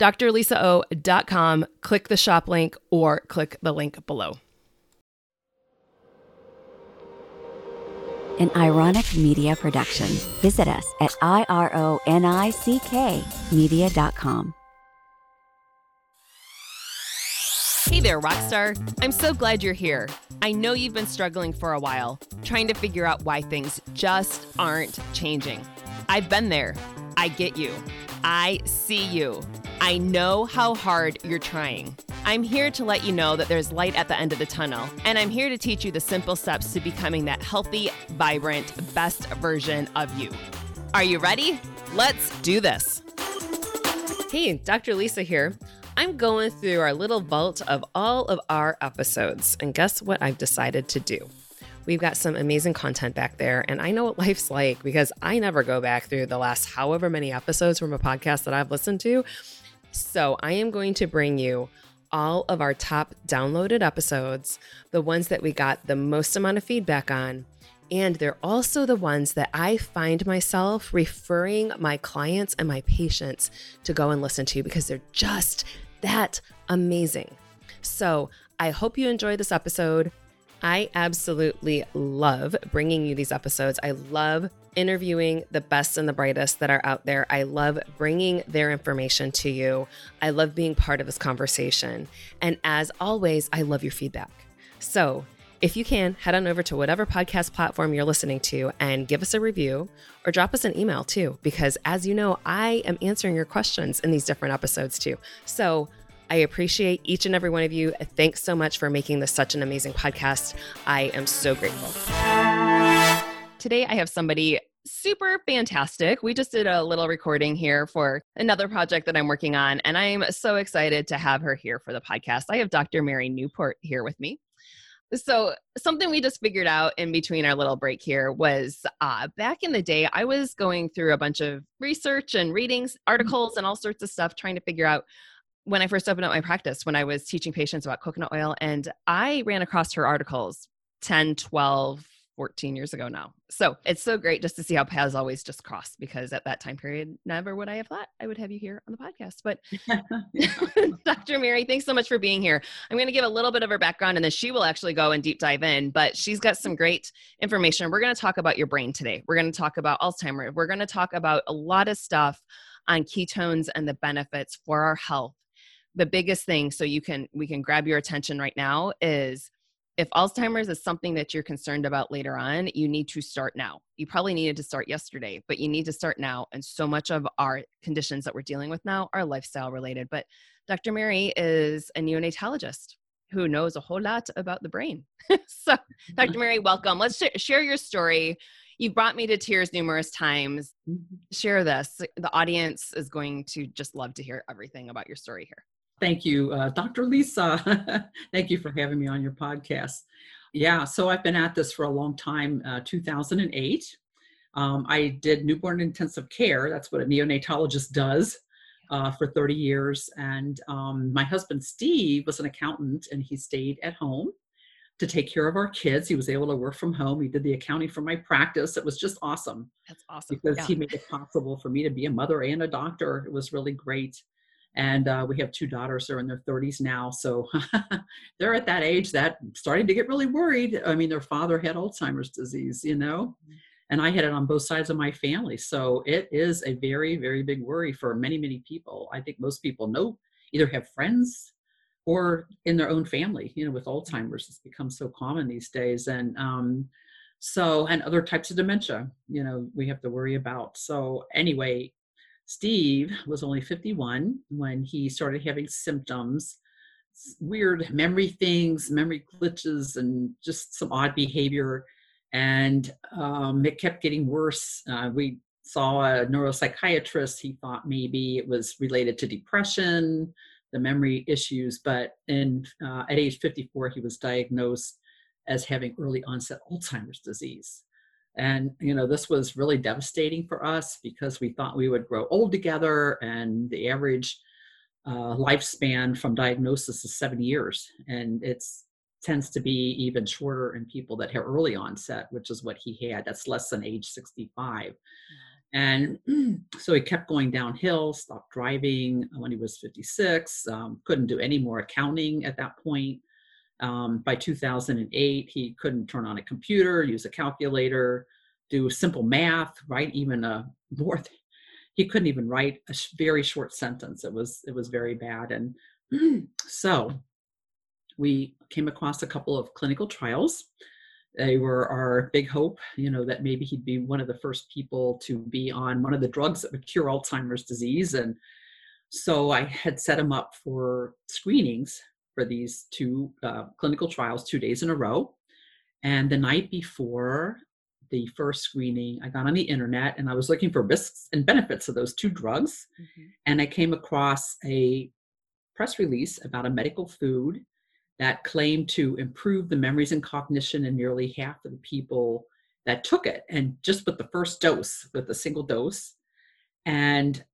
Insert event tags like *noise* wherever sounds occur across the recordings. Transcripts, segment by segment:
drlisao.com, click the shop link or click the link below. An ironic media production. Visit us at ironick media.com. Hey there, Rockstar. I'm so glad you're here. I know you've been struggling for a while, trying to figure out why things just aren't changing. I've been there. I get you. I see you. I know how hard you're trying. I'm here to let you know that there's light at the end of the tunnel, and I'm here to teach you the simple steps to becoming that healthy, vibrant, best version of you. Are you ready? Let's do this. Hey, Dr. Lisa here. I'm going through our little vault of all of our episodes, and guess what I've decided to do? We've got some amazing content back there. And I know what life's like because I never go back through the last however many episodes from a podcast that I've listened to. So I am going to bring you all of our top downloaded episodes, the ones that we got the most amount of feedback on. And they're also the ones that I find myself referring my clients and my patients to go and listen to because they're just that amazing. So I hope you enjoy this episode. I absolutely love bringing you these episodes. I love interviewing the best and the brightest that are out there. I love bringing their information to you. I love being part of this conversation. And as always, I love your feedback. So, if you can, head on over to whatever podcast platform you're listening to and give us a review or drop us an email too, because as you know, I am answering your questions in these different episodes too. So, I appreciate each and every one of you. Thanks so much for making this such an amazing podcast. I am so grateful. Today, I have somebody super fantastic. We just did a little recording here for another project that I'm working on, and I'm so excited to have her here for the podcast. I have Dr. Mary Newport here with me. So, something we just figured out in between our little break here was uh, back in the day, I was going through a bunch of research and readings, articles, and all sorts of stuff trying to figure out when I first opened up my practice, when I was teaching patients about coconut oil, and I ran across her articles 10, 12, 14 years ago now. So it's so great just to see how paths always just cross because at that time period, never would I have thought I would have you here on the podcast. But *laughs* *laughs* Dr. Mary, thanks so much for being here. I'm going to give a little bit of her background and then she will actually go and deep dive in, but she's got some great information. We're going to talk about your brain today. We're going to talk about Alzheimer's. We're going to talk about a lot of stuff on ketones and the benefits for our health the biggest thing so you can we can grab your attention right now is if alzheimer's is something that you're concerned about later on you need to start now you probably needed to start yesterday but you need to start now and so much of our conditions that we're dealing with now are lifestyle related but dr mary is a neonatologist who knows a whole lot about the brain *laughs* so dr mary welcome let's sh- share your story You've brought me to tears numerous times. Mm-hmm. Share this. The audience is going to just love to hear everything about your story here. Thank you, uh, Dr. Lisa. *laughs* Thank you for having me on your podcast. Yeah, so I've been at this for a long time, uh, 2008. Um, I did newborn intensive care. That's what a neonatologist does uh, for 30 years. And um, my husband, Steve, was an accountant and he stayed at home to take care of our kids. He was able to work from home. He did the accounting for my practice. It was just awesome. That's awesome. Because yeah. he made it possible for me to be a mother and a doctor. It was really great. And uh, we have two daughters. They're in their 30s now. So *laughs* they're at that age that starting to get really worried. I mean, their father had Alzheimer's disease, you know, and I had it on both sides of my family. So it is a very, very big worry for many, many people. I think most people know either have friends or in their own family, you know, with Alzheimer's, it's become so common these days. And um, so, and other types of dementia, you know, we have to worry about. So, anyway, Steve was only 51 when he started having symptoms, weird memory things, memory glitches, and just some odd behavior. And um, it kept getting worse. Uh, we saw a neuropsychiatrist. He thought maybe it was related to depression, the memory issues. But in, uh, at age 54, he was diagnosed as having early onset Alzheimer's disease. And, you know, this was really devastating for us because we thought we would grow old together and the average uh, lifespan from diagnosis is seven years. And it tends to be even shorter in people that have early onset, which is what he had. That's less than age 65. And *clears throat* so he kept going downhill, stopped driving when he was 56, um, couldn't do any more accounting at that point. Um, by 2008, he couldn't turn on a computer, use a calculator, do simple math, write even a more. Th- he couldn't even write a sh- very short sentence. It was it was very bad, and *clears throat* so we came across a couple of clinical trials. They were our big hope, you know, that maybe he'd be one of the first people to be on one of the drugs that would cure Alzheimer's disease. And so I had set him up for screenings for these two uh, clinical trials two days in a row. And the night before the first screening, I got on the internet and I was looking for risks and benefits of those two drugs. Mm-hmm. And I came across a press release about a medical food that claimed to improve the memories and cognition in nearly half of the people that took it. And just with the first dose, with a single dose. And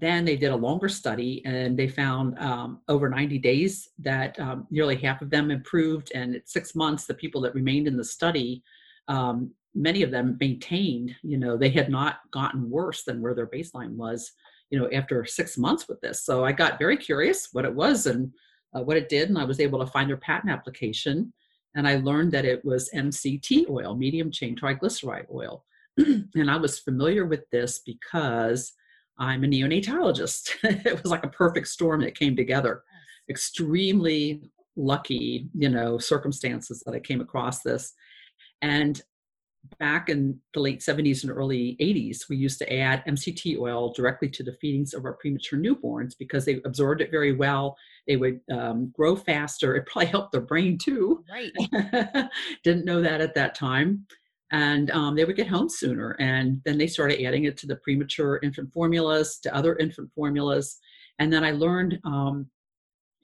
then they did a longer study and they found um, over 90 days that um, nearly half of them improved. And at six months, the people that remained in the study, um, many of them maintained, you know, they had not gotten worse than where their baseline was, you know, after six months with this. So I got very curious what it was and uh, what it did. And I was able to find their patent application. And I learned that it was MCT oil, medium chain triglyceride oil. *clears throat* and I was familiar with this because I'm a neonatologist. *laughs* it was like a perfect storm that came together. Extremely lucky, you know, circumstances that I came across this. And back in the late 70s and early 80s, we used to add MCT oil directly to the feedings of our premature newborns because they absorbed it very well. They would um, grow faster. It probably helped their brain too. Right. *laughs* Didn't know that at that time and um, they would get home sooner. And then they started adding it to the premature infant formulas, to other infant formulas. And then I learned um,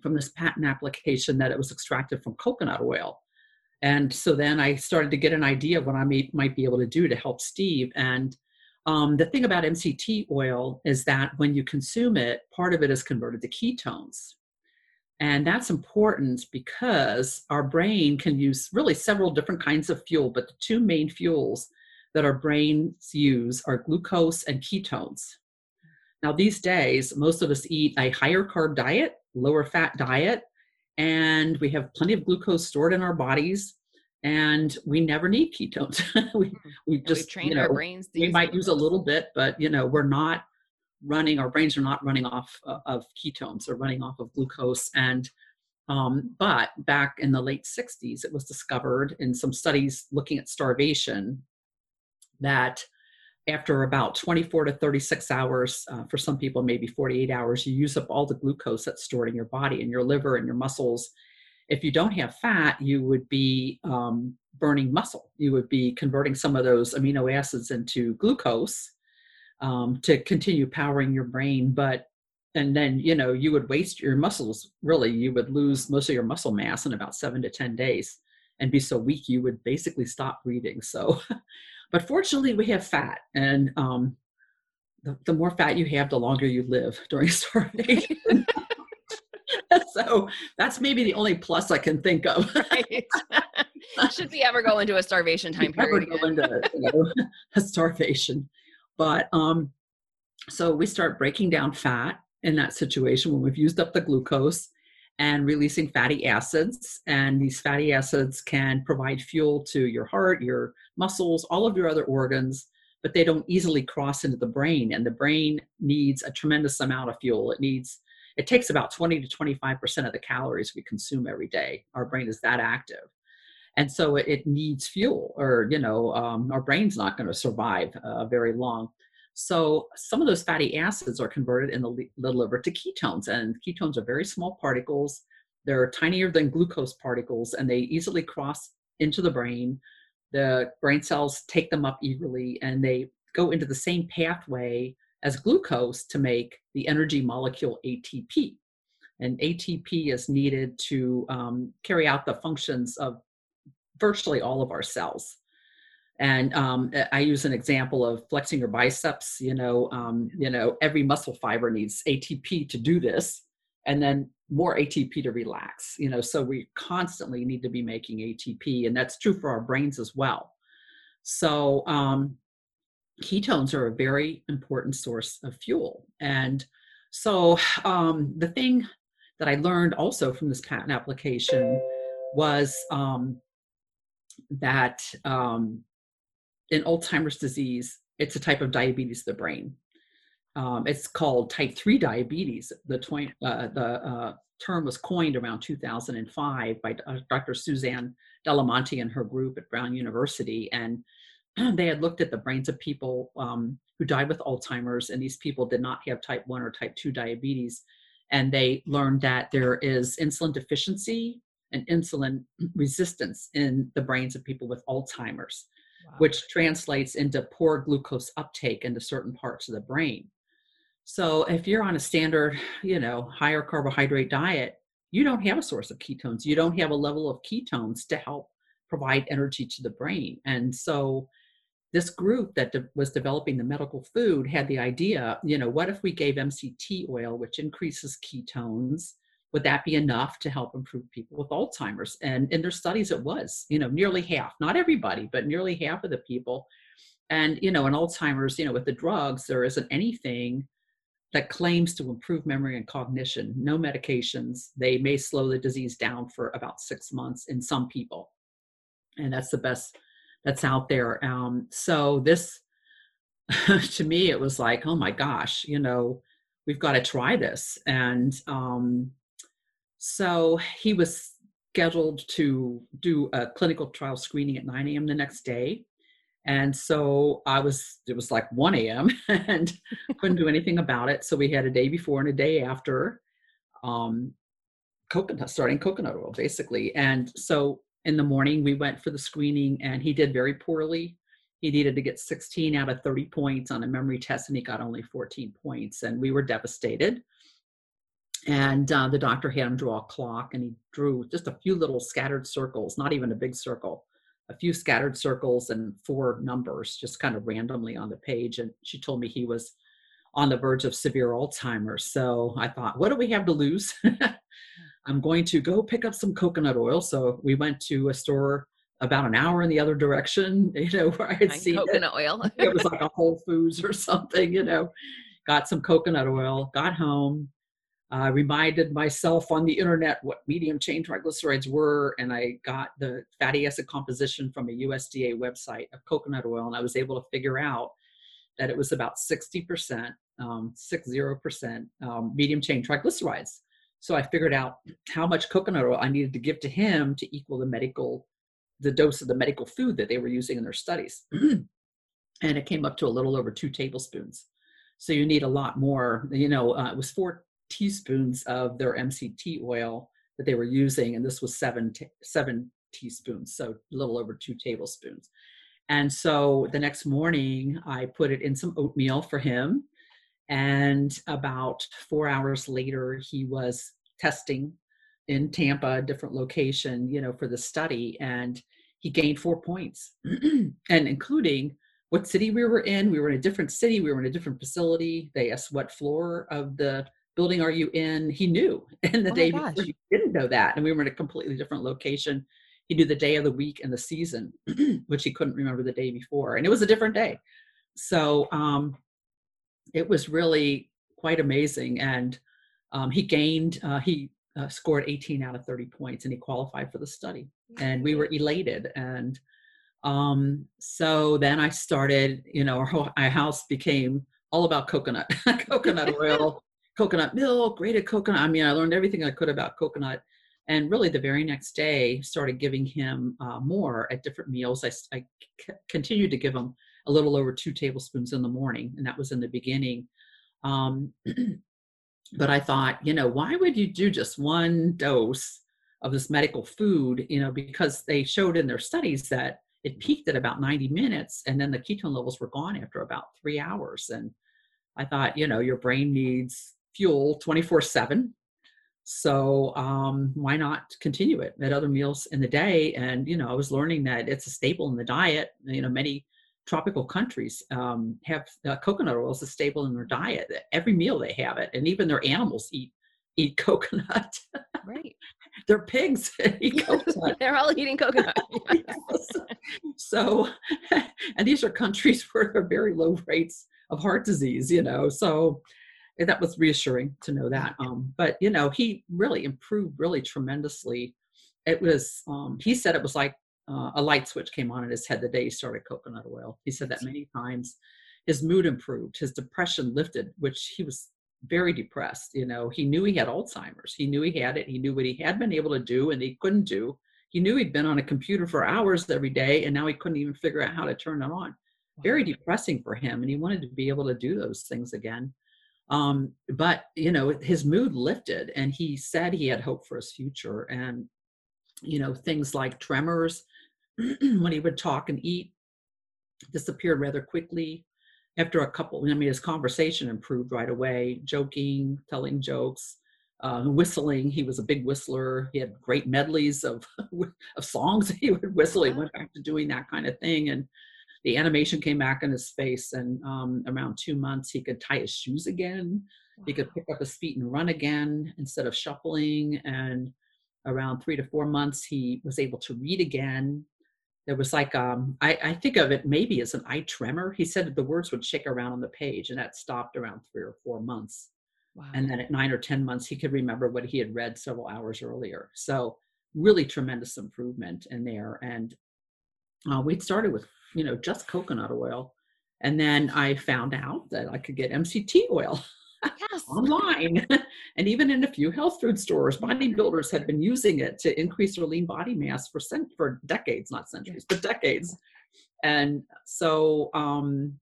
from this patent application that it was extracted from coconut oil. And so then I started to get an idea of what I may, might be able to do to help Steve. And um, the thing about MCT oil is that when you consume it, part of it is converted to ketones. And that's important because our brain can use really several different kinds of fuel, but the two main fuels that our brains use are glucose and ketones. Now, these days, most of us eat a higher carb diet, lower fat diet, and we have plenty of glucose stored in our bodies, and we never need ketones. *laughs* we, mm-hmm. we just, we've trained you know, our brains to we might use a little bit, but, you know, we're not running our brains are not running off uh, of ketones they're running off of glucose. And um, but back in the late 60s it was discovered in some studies looking at starvation that after about 24 to 36 hours uh, for some people maybe 48 hours you use up all the glucose that's stored in your body in your liver and your muscles. If you don't have fat you would be um, burning muscle. You would be converting some of those amino acids into glucose um, to continue powering your brain. But and then you know you would waste your muscles. Really, you would lose most of your muscle mass in about seven to ten days, and be so weak you would basically stop breathing. So, *laughs* but fortunately, we have fat, and um, the, the more fat you have, the longer you live *laughs* during starvation. *laughs* so that's maybe the only plus I can think of. right. Should we ever go into a starvation time period? Ever go into you know, a starvation, but um, so we start breaking down fat in that situation when we've used up the glucose and releasing fatty acids. And these fatty acids can provide fuel to your heart, your muscles, all of your other organs, but they don't easily cross into the brain. And the brain needs a tremendous amount of fuel. It needs it takes about 20 to 25% of the calories we consume every day. Our brain is that active. And so it, needs fuel, or, you know, um, our brain's not going to survive uh, very long. So some of those fatty acids are converted in the, the liver to ketones, and ketones are very small particles. They're tinier than glucose particles, and they easily cross into the brain. The brain cells take them up eagerly, and they go into the same pathway as glucose to make the energy molecule ATP. And ATP is needed to um, carry out the functions of virtually all of our cells. And um, I use an example of flexing your biceps. You know, um, you know, every muscle fiber needs ATP to do this, and then more ATP to relax. You know, so we constantly need to be making ATP, and that's true for our brains as well. So um, ketones are a very important source of fuel. And so um, the thing that I learned also from this patent application was um, that um, in Alzheimer's disease, it's a type of diabetes of the brain. Um, it's called type 3 diabetes. The, uh, the uh, term was coined around 2005 by Dr. Suzanne de la Monte and her group at Brown University. And *clears throat* they had looked at the brains of people um, who died with Alzheimer's, and these people did not have type 1 or type 2 diabetes. And they learned that there is insulin deficiency and insulin resistance in the brains of people with Alzheimer's, wow. which translates into poor glucose uptake into certain parts of the brain. So if you're on a standard, you know, higher carbohydrate diet, you don't have a source of ketones. You don't have a level of ketones to help provide energy to the brain. And so this group that de- was developing the medical food had the idea you know what if we gave mct oil which increases ketones would that be enough to help improve people with alzheimer's? And in their studies it was you know nearly half not everybody but nearly half of the people. And you know in alzheimer's you know with the drugs there isn't anything that claims to improve memory and cognition. No medications. They may slow the disease down for about six months in some people. And that's the best that's out there. Um, so this, *laughs* to me, it was like, oh my gosh, you know, we've got to try this. And um, so he was scheduled to do a clinical trial screening at 9 a.m. the next day. And so I was, it was like 1 a.m. *laughs* and couldn't do anything about it. So we had a day before and a day after um, coconut, starting coconut oil, basically. And so in the morning we went for the screening and he did very poorly he needed to get 16 out of 30 points on a memory test and he got only 14 points and we were devastated and uh, the doctor had him draw a clock and he drew just a few little scattered circles not even a big circle a few scattered circles and four numbers just kind of randomly on the page and she told me he was on the verge of severe alzheimer's so i thought what do we have to lose *laughs* I'm going to go pick up some coconut oil. So we went to a store about an hour in the other direction, *laughs* you know, where I had seen coconut it. oil. it was like a Whole Foods or *laughs* something, you know. Got some coconut oil, got home, uh, reminded myself on the internet what medium chain triglycerides were, and I got the fatty acid composition from a USDA website of coconut oil, and I was able to figure out that it was about 60%, um, 60% um, medium chain triglycerides. So I figured out how much coconut oil I needed to give to him to equal the medical, the dose of the medical food that they were using in their studies. *clears throat* and it came up to a little over two tablespoons. So you need a lot more. You know, uh, it was four teaspoons of their MCT oil that they were using, and this was seven t- seven teaspoons, so a little over two tablespoons. And so the next morning, I put it in some oatmeal for him. And about four hours later, he was testing in Tampa, a different location, you know, for the study. And he gained four points, *clears throat* and including what city we were in. We were in a different city, we were in a different facility. They asked, What floor of the building are you in? He knew. *laughs* And the oh day before, he didn't know that. And we were in a completely different location he knew the day of the week and the season, *clears throat* which he couldn't remember the day before. And it was a different day. So um, it was really quite amazing. And um, he gained, uh, he uh, scored 18 out of 30 points and he qualified for the study. And we were elated. And um, so then I started, you know, our, whole, our house became all about coconut, *laughs* coconut oil, coconut milk, grated coconut. I mean, I learned everything I could about coconut. And really the very next day started giving him uh, more at different meals. I, I c- continued to give him a little over two tablespoons in the morning and that was in the beginning. Um, *clears throat* but i thought you know why would you do just one dose of this medical food? You know because they showed in their studies that it peaked at about 90 minutes and then the ketone levels were gone after about three hours. And i thought you know your brain needs fuel 24 7 so um, why not continue it at other meals in the day? And you know, I was learning that it's a staple in the diet. You know, many tropical countries um, have uh, coconut oil as a staple in their diet. Every meal they have it, and even their animals eat eat *laughs* coconut. Right. They're pigs *laughs* eat *laughs* coconut. They're all eating coconut. yes. So, and these are countries where there are very low rates of heart disease. You know, so that was reassuring to know that. Um, but you know, he really improved really tremendously. It was um, he said it was like uh, a light switch came on in his head the day he started coconut oil. He said that many times. His mood improved, his depression lifted, which he was very depressed. You know, he knew he had Alzheimer's. He knew he had it. He knew what he had been able to do and he couldn't do. He knew he'd been on a computer for hours every day and now he couldn't even figure out how to turn it on. Very depressing for him. And he wanted to be able to do those things again. Um, but you know, his mood lifted, and he said he had hope for his future. And you know, things like tremors *clears throat* when he would talk and eat disappeared rather quickly. After a couple, I mean, his conversation improved right away. Joking, telling jokes, uh, whistling. He was a big whistler. He had great medleys of *laughs* of songs *laughs* he would whistle. He went back to doing that kind of thing, and the animation came back in his face and um, around two months he could tie his shoes again. Wow. he could pick up his feet and run again instead of shuffling. And around three to four months he was able to read again. There was like um, I, I think of it maybe as an eye tremor. He said the words would shake around on the page and that stopped around three or four months. Wow. and then at nine or ten months he could remember what he had read several hours earlier. So really tremendous improvement in there. And uh, we started with you know, just coconut oil. And then I found out that I could get MCT oil yes. *laughs* online. *laughs* and even in a few health food stores, bodybuilders had been using it to increase their lean body mass for cent- for decades, not centuries, but decades. And so, um,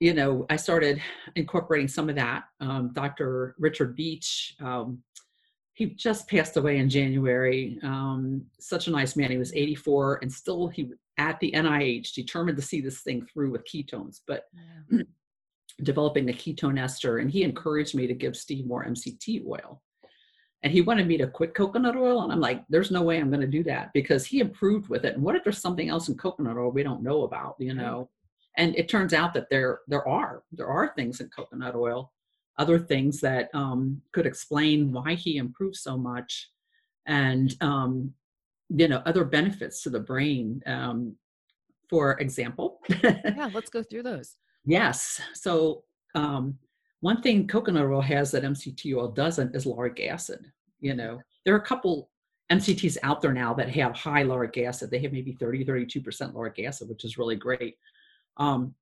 you know, I started incorporating some of that. Um, Dr. Richard Veech, um, he just passed away in January. Um, such a nice man. He was 84 and still he at the NIH determined to see this thing through with ketones, but yeah. *clears throat* developing a ketone ester. And he encouraged me to give Steve more MCT oil. And he wanted me to quit coconut oil. And I'm like, there's no way I'm going to do that because he improved with it. And what if there's something else in coconut oil we don't know about, you know? And it turns out that there there are there are things in coconut oil, other things that um, could explain why he improved so much. And um, you know other benefits to the brain um, for example. *laughs* Yeah let's go through those. Yes so um, one thing coconut oil has that mct oil doesn't is lauric acid you know. There are a couple mcts out there now that have high lauric acid. They have maybe 30 32% lauric acid which is really great. Um,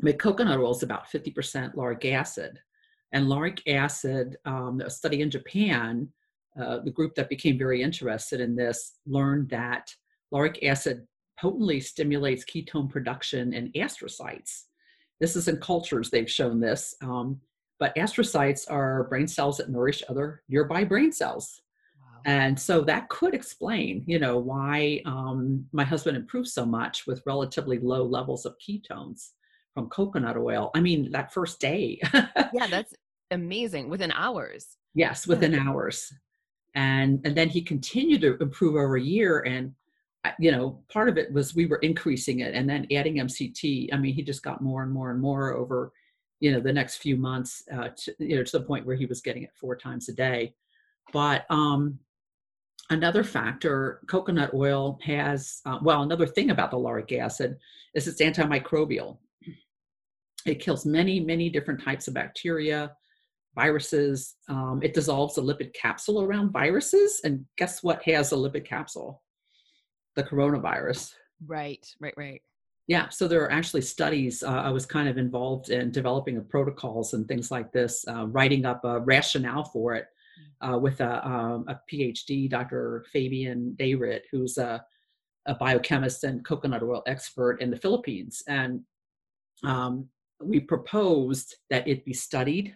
but coconut oil is about 50% lauric acid. And lauric acid um, a study in japan uh, the group that became very interested in this learned that lauric acid potently stimulates ketone production in astrocytes. This is in cultures, they've shown this. Um, but astrocytes are brain cells that nourish other nearby brain cells. Wow. And so that could explain, you know, why um, my husband improved so much with relatively low levels of ketones from coconut oil. I mean, that first day. *laughs* yeah, that's amazing. Within hours. Yes, within yeah. hours. And and then he continued to improve over a year. And you know, part of it was we were increasing it and then adding MCT. I mean, he just got more and more and more over, you know, the next few months, uh, to, you know, to the point where he was getting it four times a day. But um, another factor, coconut oil has, uh, well, another thing about the lauric acid is it's antimicrobial. It kills many, many different types of bacteria, viruses. Um, it dissolves a lipid capsule around viruses. And guess what has a lipid capsule? The coronavirus. Right, right, right. Yeah, so there are actually studies. Uh, I was kind of involved in developing of protocols and things like this, uh, writing up a rationale for it uh, with a, um, a, PhD, Dr. Fabian Dayrit, who's a, a, biochemist and coconut oil expert in the Philippines. And um, we proposed that it be studied,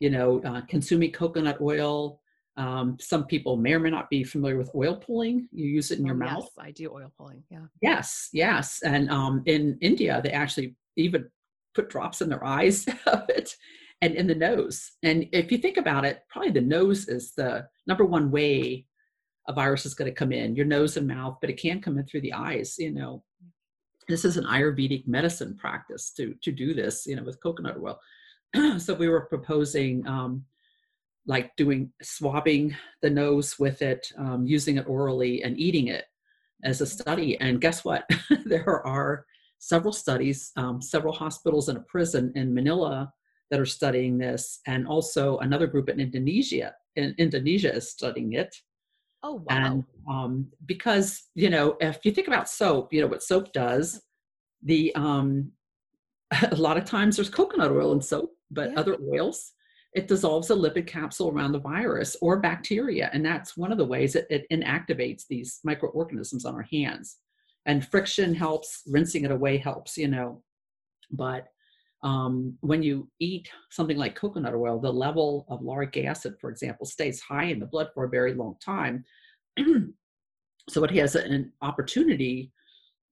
you know, uh, consuming coconut oil. Um, some people may or may not be familiar with oil pulling. You use it in your oh, mouth. Yes, I do oil pulling. Yeah. Yes, yes. And um, in India, they actually even put drops in their eyes *laughs* of it and in the nose. And if you think about it, probably the nose is the number one way a virus is going to come in your nose and mouth, but it can come in through the eyes. You know, this is an Ayurvedic medicine practice to to do this. You know, with coconut oil. *clears throat* so we were proposing. Um, like doing swabbing the nose with it, um, using it orally, and eating it as a study. And guess what? *laughs* there are several studies, um, several hospitals and a prison in Manila that are studying this, and also another group in Indonesia. In Indonesia is studying it. Oh wow! And um, because you know, if you think about soap, you know what soap does. The um, *laughs* a lot of times there's coconut oil in soap, but yeah. other oils it dissolves a lipid capsule around the virus or bacteria, and that's one of the ways it, it inactivates these microorganisms on our hands. And friction helps, rinsing it away helps, you know. But um, when you eat something like coconut oil, the level of lauric acid, for example, stays high in the blood for a very long time. *clears throat* so it has an opportunity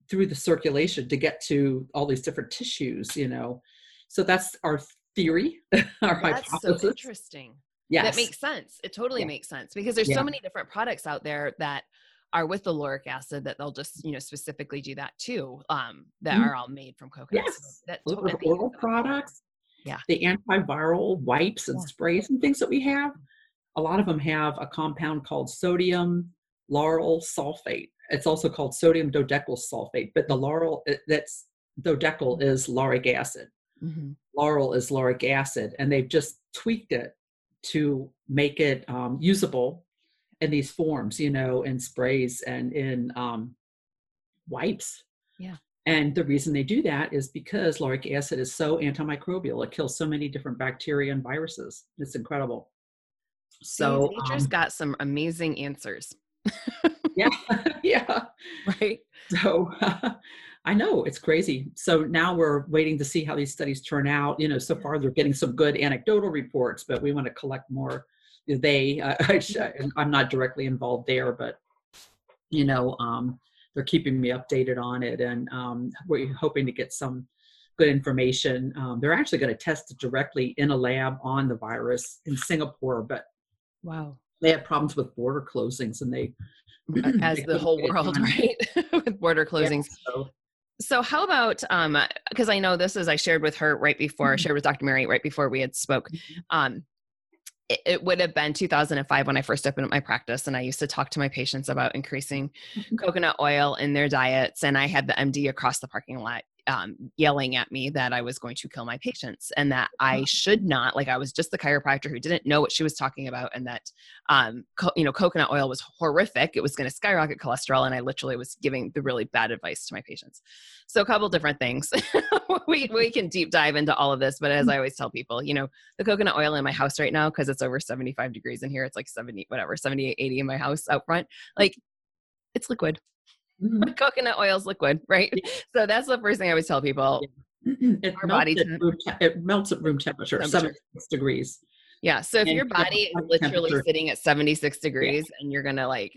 through the circulation to get to all these different tissues, you know. So that's our theory, *laughs* our that's hypothesis. so interesting. Yes. That makes sense. It totally yeah. makes sense because there's yeah. so many different products out there that are with the lauric acid that they'll just you know specifically do that too um, that mm-hmm. are all made from coconut yes. that totally oral products yeah the antiviral wipes and yeah. sprays and things that we have a lot of them have a compound called sodium lauryl sulfate it's also called sodium dodecyl sulfate but the lauryl that's dodecyl is lauric acid mm-hmm. lauryl is lauric acid and they've just tweaked it to make it um, usable in these forms, you know, in sprays and in um, wipes. Yeah. And the reason they do that is because lauric acid is so antimicrobial. It kills so many different bacteria and viruses. It's incredible. So nature's um, got some amazing answers. yeah, *laughs* yeah. *laughs* Right. So uh, *laughs* I know it's crazy. So now we're waiting to see how these studies turn out. You know, so far they're getting some good anecdotal reports, but we want to collect more they uh, *laughs* I, i'm not directly involved there but you know um, they're keeping me updated on it and um, we're hoping to get some good information um, they're actually going to test it directly in a lab on the virus in singapore but wow they had problems with border closings and they as the whole world *laughs* right with border closings yeah, so. So how about um because i know this is i shared with her right before mm-hmm. i shared with dr mary right before we had spoke mm-hmm. um it, would have been 2005 when I first opened up my practice, and I used to talk to my patients about increasing mm-hmm. coconut oil in their diets. And I had the MD across the parking lot um, yelling at me that I was going to kill my patients and that I should not, like I was just the chiropractor who didn't know what she was talking about and that, um, co- you know, coconut oil was horrific. It was going to skyrocket cholesterol. And I literally was giving the really bad advice to my patients. So a couple different things. *laughs* we, we can deep dive into all of this, but as I always tell people, you know, the coconut oil in my house right now, cause it's over 75 degrees in here. It's like 70, whatever, 78, 80 in my house out front. Like it's liquid Mm-hmm. *laughs* coconut oil is liquid, right? Yeah. So that's the first thing I always tell people. Yeah. *clears throat* It, Our melts body at room te- it melts at room temperature, temperature. 76 degrees. Yeah. So if And your body is literally sitting at 76 degrees and you're gonna like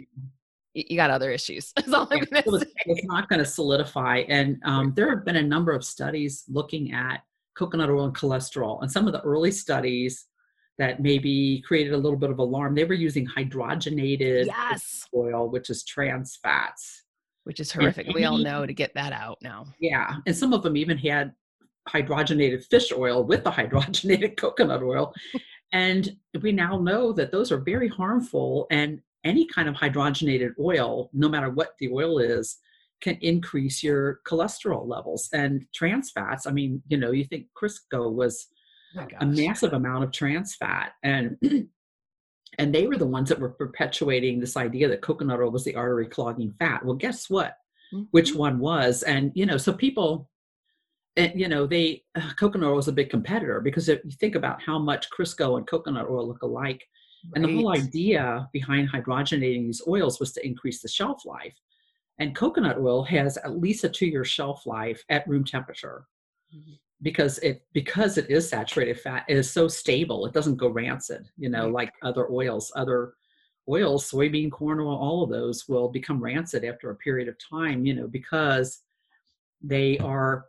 you got other issues. *laughs* That's all I'm Yeah, gonna it's, say. it's not going to solidify. And um, there have been a number of studies looking at coconut oil and cholesterol. And some of the early studies that maybe created a little bit of alarm, they were using hydrogenated Yes. oil, which is trans fats. Which is horrific. We all mm-hmm. know to get that out now. Yeah. And some of them even had hydrogenated fish oil with the hydrogenated *laughs* coconut oil. And we now know that those are very harmful. And any kind of hydrogenated oil, no matter what the oil is, can increase your cholesterol levels. And trans fats, I mean, you know, you think Crisco was Oh a massive amount of trans fat. And *clears throat* and they were the ones that were perpetuating this idea that coconut oil was the artery clogging fat. Well, guess what? which Mhm. one was and you know so people and you know they uh, coconut oil was a big competitor because if you think about how much crisco and coconut oil look alike and the whole idea behind hydrogenating these oils was to increase the shelf life and coconut oil has at least a two year shelf life at room temperature Mhm. Because it because it is saturated fat it is so stable it doesn't go rancid you know Right. like other oils other oils soybean corn oil all of those will become rancid after a period of time you know because they are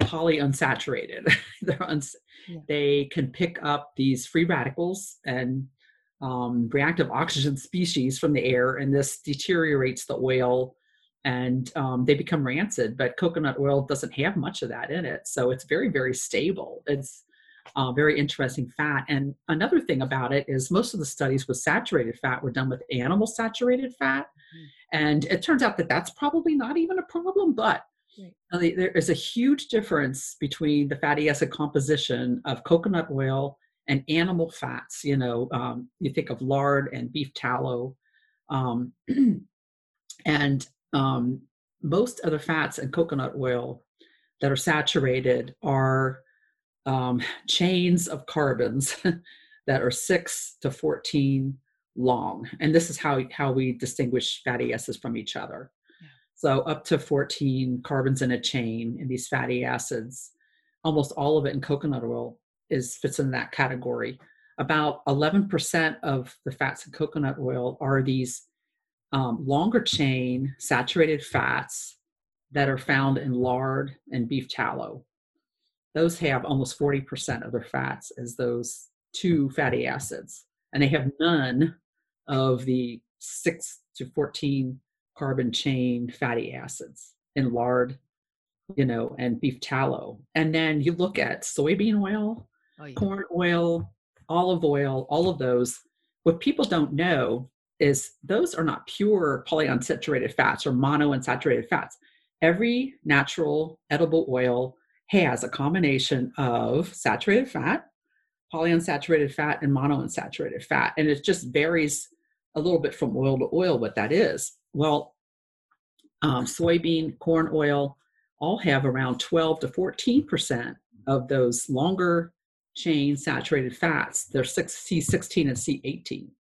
polyunsaturated *laughs* they're uns- Yeah. they can pick up these free radicals and um, reactive oxygen species from the air and this deteriorates the oil and um, they become rancid but coconut oil doesn't have much of that in it so it's very very stable it's uh, very interesting fat and another thing about it is most of the studies with saturated fat were done with animal saturated fat Mhm. and it turns out that that's probably not even a problem but Right. uh, there is a huge difference between the fatty acid composition of coconut oil and animal fats you know um, you think of lard and beef tallow um, *clears throat* and um, most of the fats in coconut oil that are saturated are um, chains of carbons *laughs* that are 6 to 14 long. And this is how how we distinguish fatty acids from each other. Yeah. so up to 14 carbons in a chain in these fatty acids almost all of it in coconut oil is fits in that category. About 11% of the fats in coconut oil are these um, longer chain saturated fats that are found in lard and beef tallow. Those have almost 40% of their fats as those two fatty acids, and they have none of the 6 to 14 carbon chain fatty acids in lard, you know, and beef tallow. And then you look at soybean oil, Oh, yeah. corn oil, olive oil, all of those. What people don't know is those are not pure polyunsaturated fats or monounsaturated fats. Every natural edible oil has a combination of saturated fat, polyunsaturated fat, and monounsaturated fat. And it just varies a little bit from oil to oil what that is. Well, um, soybean, corn oil all have around 12 to 14% of those longer chain saturated fats. They're six, C16 and C18 Okay.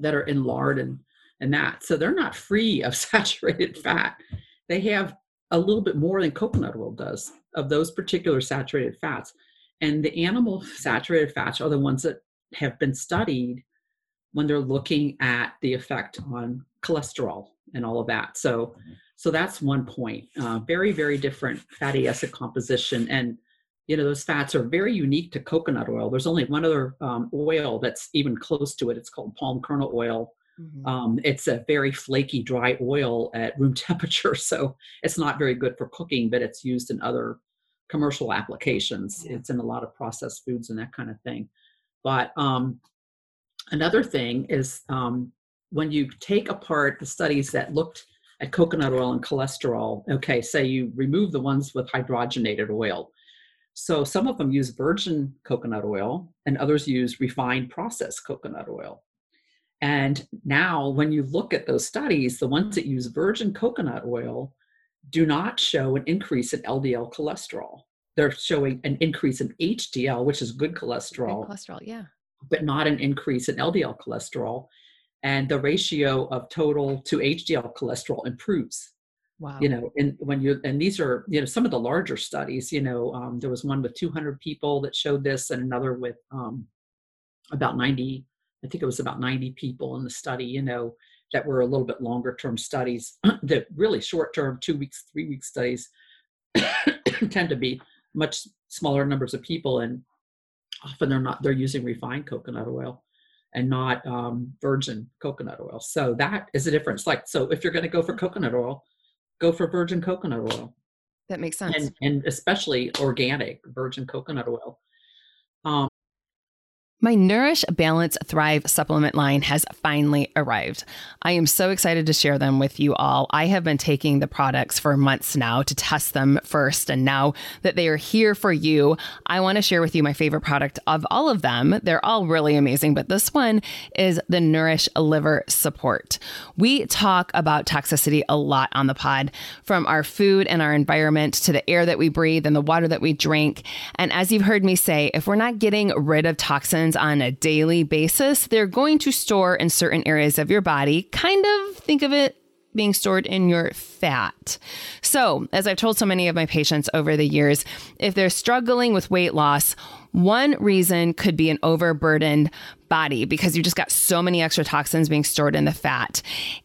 That are in lard and, and that. So they're not free of *laughs* saturated fat. They have a little bit more than coconut oil does of those particular saturated fats. And the animal saturated fats are the ones that have been studied when they're looking at the effect on cholesterol and all of that. So, so that's one point. Uh, very, very different fatty acid composition, and you know those fats are very unique to coconut oil. There's only one other um, oil that's even close to it. It's called palm kernel oil. Mhm. Um, it's a very flaky, dry oil at room *laughs* temperature, so it's not very good for cooking, but it's used in other commercial applications. Yeah. It's in a lot of processed foods and that kind of thing. But um, another thing is um, when you take apart the studies that looked at coconut oil and cholesterol, okay, say you remove the ones with hydrogenated oil. So some of them use virgin coconut oil and others use refined processed coconut oil. And now, when you look at those studies, the ones that use virgin coconut oil do not show an increase in LDL cholesterol. They're showing an increase in HDL, which is good cholesterol. Good cholesterol, yeah. but not an increase in LDL cholesterol. And the ratio of total to HDL cholesterol improves Wow. you know and when you and these are you know some of the larger studies you know um, there was one with 200 people that showed this and another with um, about 90, I think it was about 90 people in the study, you know, that were a little bit longer term studies. *clears throat* the really short term, two weeks, three week studies *coughs* tend to be much smaller numbers of people and often they're not they're using refined coconut oil and not um, virgin coconut oil so that is a difference like so if you're going to go for coconut oil go for virgin coconut oil. That makes sense. And, and especially organic virgin coconut oil. Um, my Nourish Balance Thrive supplement line has finally arrived. I am so excited to share them with you all. I have been taking the products for months now to test them first, and now that they are here for you, I want to share with you my favorite product of all of them. They're all really amazing, but this one is the Nourish Liver Support. We talk about toxicity a lot on the pod, from our food and our environment to the air that we breathe and the water that we drink. And as you've heard me say, if we're not getting rid of toxins, on a daily basis, they're going to store in certain areas of your body. Kind of think of it being stored in your fat. So, as I've told so many of my patients over the years, if they're struggling with weight loss, one reason could be an overburdened body because you just got so many extra toxins being stored in the fat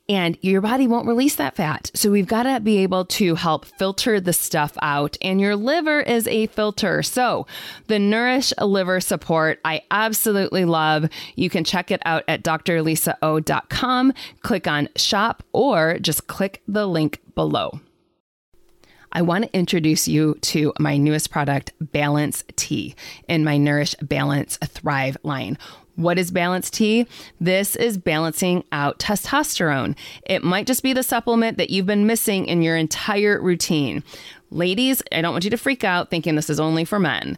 and your body won't release that fat. So we've got to be able to help filter the stuff out and your liver is a filter. So the Nourish Liver Support, I absolutely love. You can check it out at drlisao.com, click on shop or just click the link below. I want to introduce you to my newest product, Balance T, in my Nourish Balance Thrive line. What is Balance T? This is balancing out testosterone. It might just be the supplement that you've been missing in your entire routine. Ladies, I don't want you to freak out thinking this is only for men.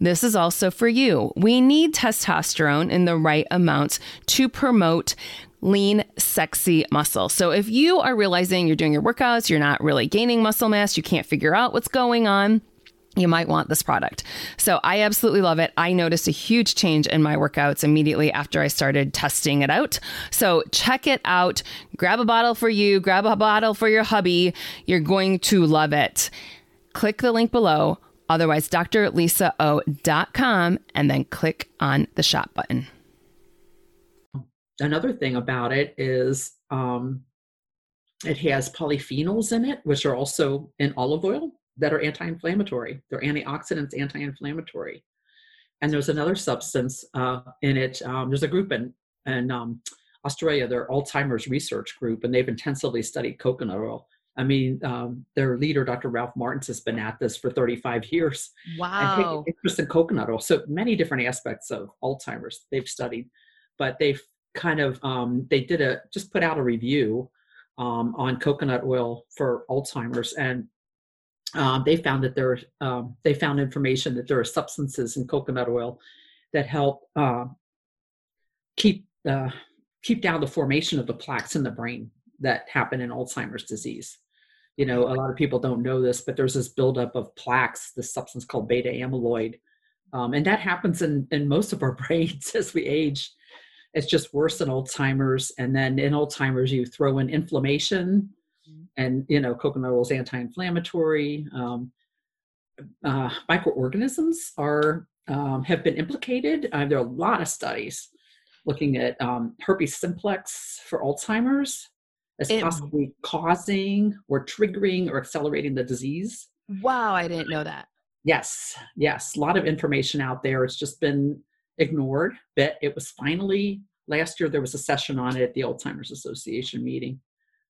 This is also for you. We need testosterone in the right amounts to promote lean, sexy muscle. So if you are realizing you're doing your workouts, you're not really gaining muscle mass, you can't figure out what's going on, you might want this product. So I absolutely love it. I noticed a huge change in my workouts immediately after I started testing it out. So check it out. Grab a bottle for you, grab a bottle for your hubby. You're going to love it. Click the link below, otherwise drlisao.com and then click on the shop button another thing about it is um, it has polyphenols in it, which are also in olive oil that are anti-inflammatory. They're antioxidants, anti-inflammatory. And there's another substance uh, in it. Um, there's a group in in um, Australia, their Alzheimer's research group, and they've intensively studied coconut oil. I mean, um, their leader, Dr. Ralph Martins, has been at this for 35 years. Wow. And interest in coconut oil. So many different aspects of Alzheimer's they've studied, but they've kind of um, they did a just put out a review um, on coconut oil for Alzheimer's, and um, they found that there um, they found information that there are substances in coconut oil that help uh, keep uh, keep down the formation of the plaques in the brain that happen in Alzheimer's disease. You know, a lot of people don't know this, but there's this buildup of plaques, this substance called beta amyloid, um, and that happens in in most of our *laughs* brains as we age it's just worse than Alzheimer's. And then in Alzheimer's, you throw in inflammation, mm-hmm. and you know, coconut oil is anti-inflammatory. Um, uh, microorganisms are um, have been implicated. Uh, there are a lot of studies looking at um, herpes simplex for Alzheimer's as it, possibly causing or triggering or accelerating the disease. Wow, I didn't know that. Yes, yes, a lot of information out there. It's just been ignored, but it was finally last year there was a session on it at the Alzheimer's Association meeting,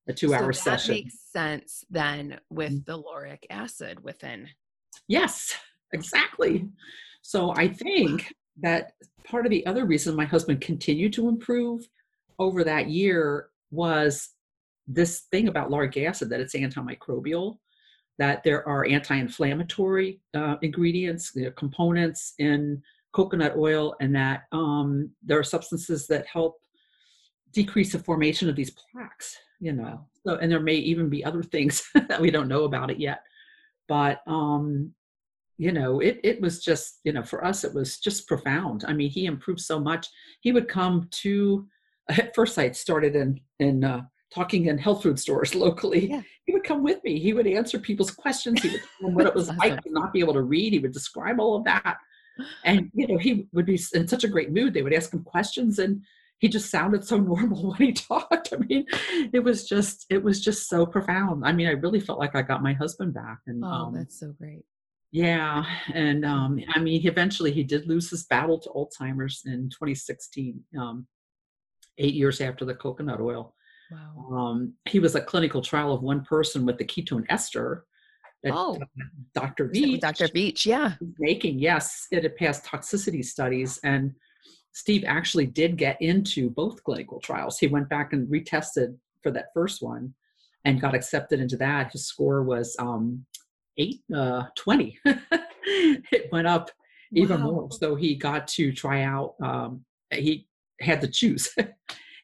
a two-hour so session. That makes sense then with mm. the lauric acid within. Yes, exactly. So I think that part of the other reason my husband continued to improve over that year was this thing about lauric acid that it's antimicrobial that there are anti-inflammatory uh, ingredients you know, components in coconut oil and that um, there are substances that help decrease the formation of these plaques you know. So and there may even be other things *laughs* that we don't know about it yet. But um you know it it was just you know for us it was just profound. I mean he improved so much. He would come to *laughs* at first i started in in uh, talking in health food stores *laughs* locally. Yeah. he would come with me. He would answer people's questions. He would tell them what it was awesome. like to not be able to read. He would describe all of that and you know he would be in such a great mood they would ask him questions and he just sounded so *laughs* normal when he talked. I mean it was just it was just so profound. I mean i really felt like i got my husband back and oh um, that's so great. yeah and um i mean eventually he did lose his battle to alzheimer's in 2016 um eight years after the coconut oil. Wow. Um he was a clinical trial of one person with the ketone ester Oh. dr Is that with v dr Veech yeah. Making yes it had passed toxicity studies and steve actually did get into both clinical trials. He went back and retested for that first one and got accepted into that. His score was um 8 uh 20 *laughs* it went up even Wow. more. So he got to try out um he had to choose. *laughs*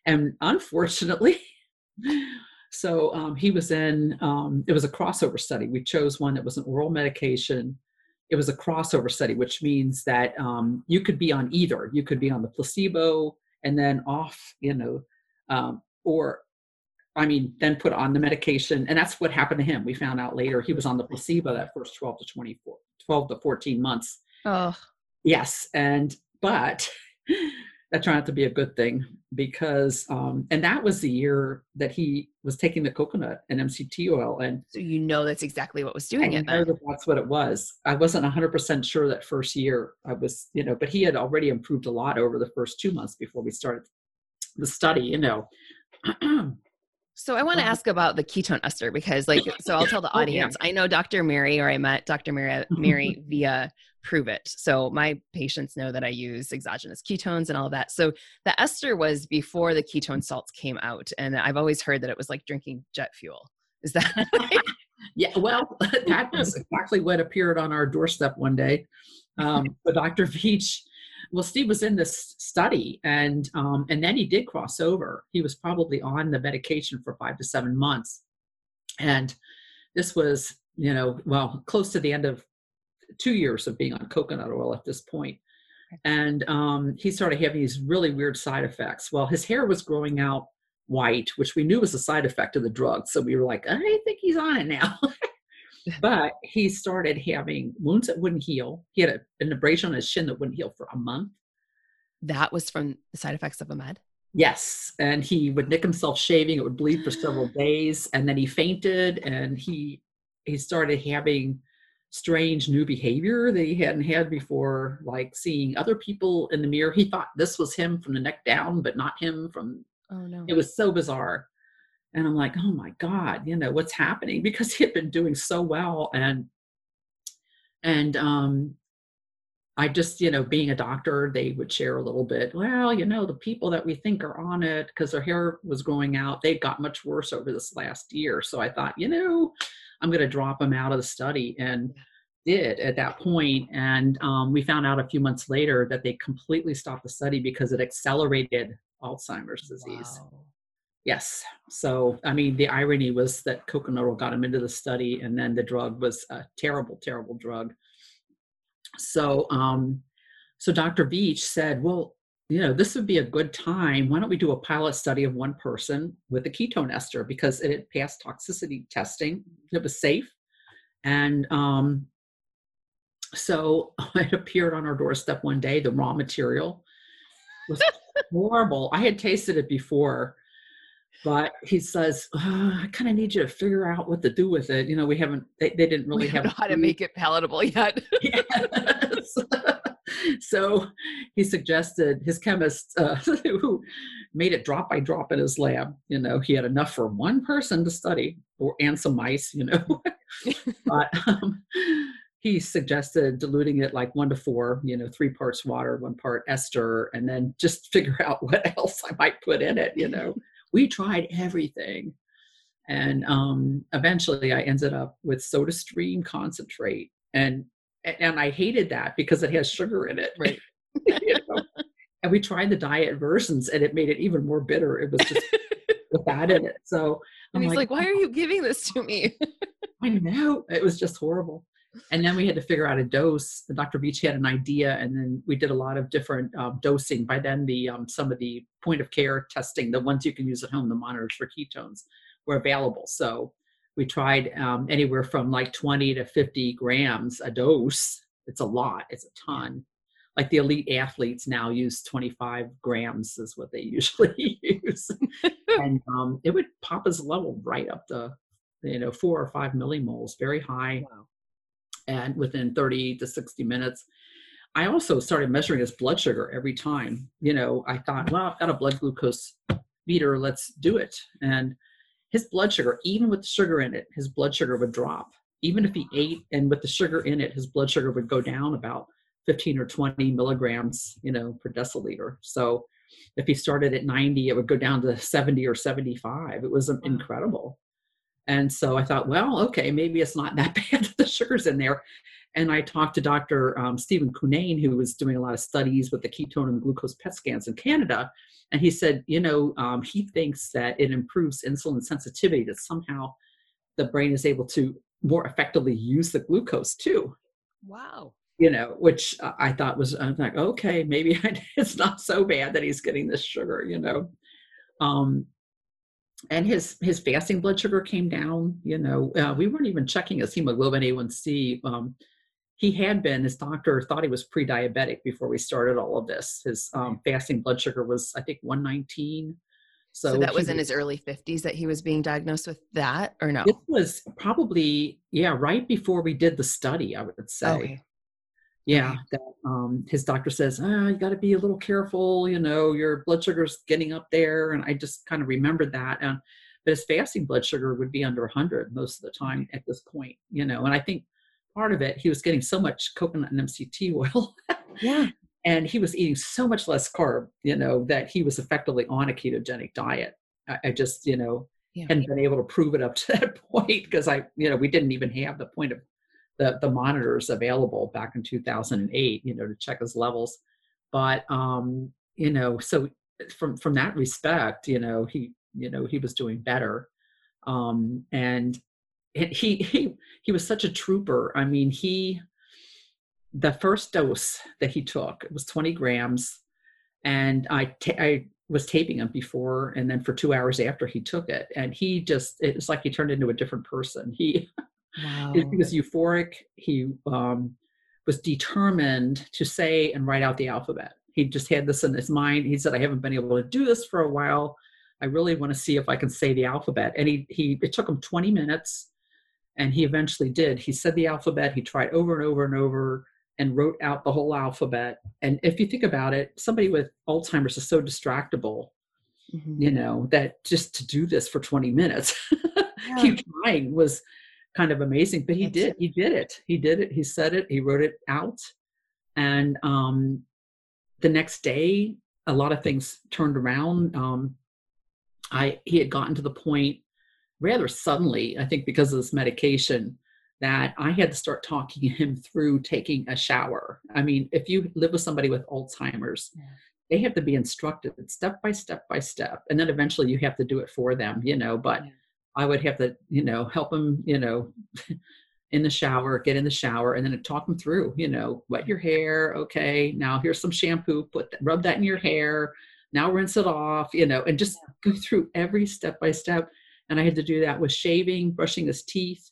And unfortunately so um, he was in um, it was a crossover study. We chose one that was an oral medication. It was a crossover study which means that um, you could be on either. You could be on the placebo and then off you know um, or i mean then put on the medication. And that's what happened to him. We found out later he was on the placebo that first 12 to 24 12 to 14 months. Oh Yes, and but *laughs* that turned out to be a good thing because, um, and that was the year that he was taking the coconut and MCT oil, and so you know that's exactly what was doing it that that's what it was. I wasn't 100% sure that first year. I was, you know, but he had already improved a lot over the first two months before we started the study. You know, So I want to Um, ask about the ketone ester because, like, so I'll tell the Oh, yeah. audience. I know Dr. Mary, or I met Dr. Mary, *laughs* Mary via Pruvit. So my patients know that I use exogenous ketones and all of that. So the ester was before the ketone salts came out, and I've always heard that it was like drinking jet fuel. Is that? *laughs* *laughs* Yeah, well, *laughs* that was exactly what appeared on our doorstep one day. Um, but Dr. Veech, well, Steve was in this study, and um, and then he did cross over. He was probably on the medication for five to seven months, and this was, you know, well, close to the end of two years of being on coconut oil at this point. And um, he started having these really weird side effects. Well, his hair was growing out white, which we knew was a side effect of the drug. So we were like, I think he's on it now. *laughs* but he started having wounds that wouldn't heal. He had a, an abrasion on his shin that wouldn't heal for a month. that was from the side effects of a med. Yes. And he would nick himself shaving. It would bleed for several *gasps* days. And then he fainted and he he started having strange new behavior that he hadn't had before, like seeing other people in the mirror. He thought this was him from the neck down, but not him from Oh no! it was so bizarre and i'm like oh my god you know what's happening *laughs* because he had been doing so well and and um i just you know being a doctor they would share a little bit well you know the people that we think are on it because their hair was growing out they got much worse over this last year so i thought you know i'm going to drop them out of the study and did at that point. point and um, we found out a few months later that they completely stopped the study because it accelerated alzheimer's disease Wow. Yes. So, I mean, the irony was that coconut oil got him into the study, and then the drug was a terrible, terrible drug. So, um, so Dr. Veech said, "Well, you know, this would be a good time. Why don't we do a pilot study of one person with a ketone ester because it had passed toxicity testing. It was safe, and um, so *laughs* it appeared on our doorstep one day. The raw material was horrible. I had tasted it before." but he says "Ah, i kind of need you to figure out what to do with it you know we haven't they, they didn't really have how to make it palatable yet. *laughs* Yes. *laughs* so he suggested his chemist uh, *laughs* who made it drop by drop in his lab you know he had enough for one person to study or and some mice you know. *laughs* But um, he suggested diluting it like one to four you know three parts water one part ester and then just *laughs* figure out what else i might put in it you know. We tried everything. And um, eventually i ended up with soda stream concentrate and and i hated that because it has sugar in it Right. *laughs* you know? and we tried the diet versions and it made it even more bitter it was just with that in it so and I'm he's like, "Why are you giving this to me?" *laughs* I know it was just horrible. And then we had to figure out a dose. The Dr. Veech had an idea, and then we did a lot of different um, dosing. By then, the um, some of the point of care testing, the ones you can use at home, the monitors for ketones, were available. So we tried um, anywhere from like 20 to 50 grams a dose. It's a lot. It's a ton. like the elite athletes now use 25 grams is what they *laughs* usually use and *laughs* um, it would pop his level right up to you know four or five millimoles very high wow. and within 30 to 60 minutes i also started measuring his blood sugar every time you know i thought well i've got a blood glucose meter let's do it and his blood sugar even with the sugar in it his blood sugar would drop even if he ate and with the sugar in it his blood sugar would go down about 15 or 20 milligrams, you know, per deciliter. So if he started at 90, it would go down to 70 or 75. It was incredible. And so I thought, well, okay, maybe it's not that *laughs* bad that the sugar's in there. And I talked to Dr. Um, Stephen Cunnane, who was doing a lot of studies with the ketone and glucose PET scans in Canada. And he said, you know, um, he thinks that it improves insulin sensitivity, that somehow the brain is able to more effectively use the glucose too. Wow you know, which I thought was, I was like, okay, maybe *laughs* it's not so bad that he's getting this sugar, you know. Um, and his his fasting blood sugar came down. You know, uh, we weren't even checking his hemoglobin A1C. Um, he had been. His doctor thought he was pre-diabetic before we started all of this. His um, fasting blood sugar was, I think, 119. So, so that was in his early 50s that he was being diagnosed with that, or no? It was probably yeah, right before we did the study. I would say. Okay yeah that um, his doctor says ah, you got to be a little careful you know your blood sugar's getting up there and i just kind of remembered that and but his fasting blood sugar would be under 100 most of the time at this point you know and i think part of it he was getting so much coconut and mct *laughs* oil yeah and he was eating so much less carb you know that he was effectively on a ketogenic diet i, I just you know yeah. hadn't been able to prove it up *laughs* to that point because i you know we didn't even have the point of the, the monitors available back in 2008, you know, to check his levels. But, um, you know, so from, from that respect, you know, he, you know, he was doing better. Um, and he, he, he was such a trooper. I mean, he, the first dose that he took, it was 20 grams. And I, I was taping him before and then for two hours after he took it. And he just, it's like he turned into a different person. He, Wow. *laughs* He was euphoric. He um, was determined to say and write out the alphabet. He just had this in his mind. He said, I haven't been able to do this for a while. I really want to see if I can say the alphabet. And he, he it took him 20 minutes and he eventually did. He said the alphabet, he tried over and over and over and wrote out the whole alphabet. And if you think about it, somebody with Alzheimer's is so distractible, mm-hmm. you know, that just to do this for 20 minutes, *laughs* yeah. keep trying was kind of amazing. But he That's did. It. He did it. He did it. He said it. He wrote it out. And um, the next day, a lot of things turned around. Um, I he had gotten to the point rather suddenly, I think, because of this medication, that I had to start talking *laughs* him through taking a shower. I mean, if you live with somebody with Alzheimer's, yeah. they have to be instructed step by step by step, and then eventually you have to do it for them, you know. But yeah. I would have to, you know, help him, you know, *laughs* in the shower, get in the shower, and then talk him through, you know, wet your hair. Okay, now here's some shampoo. Put that, rub that in your hair. Now rinse it off, you know, and just go through every step by step. And I had to do that with shaving, brushing his teeth.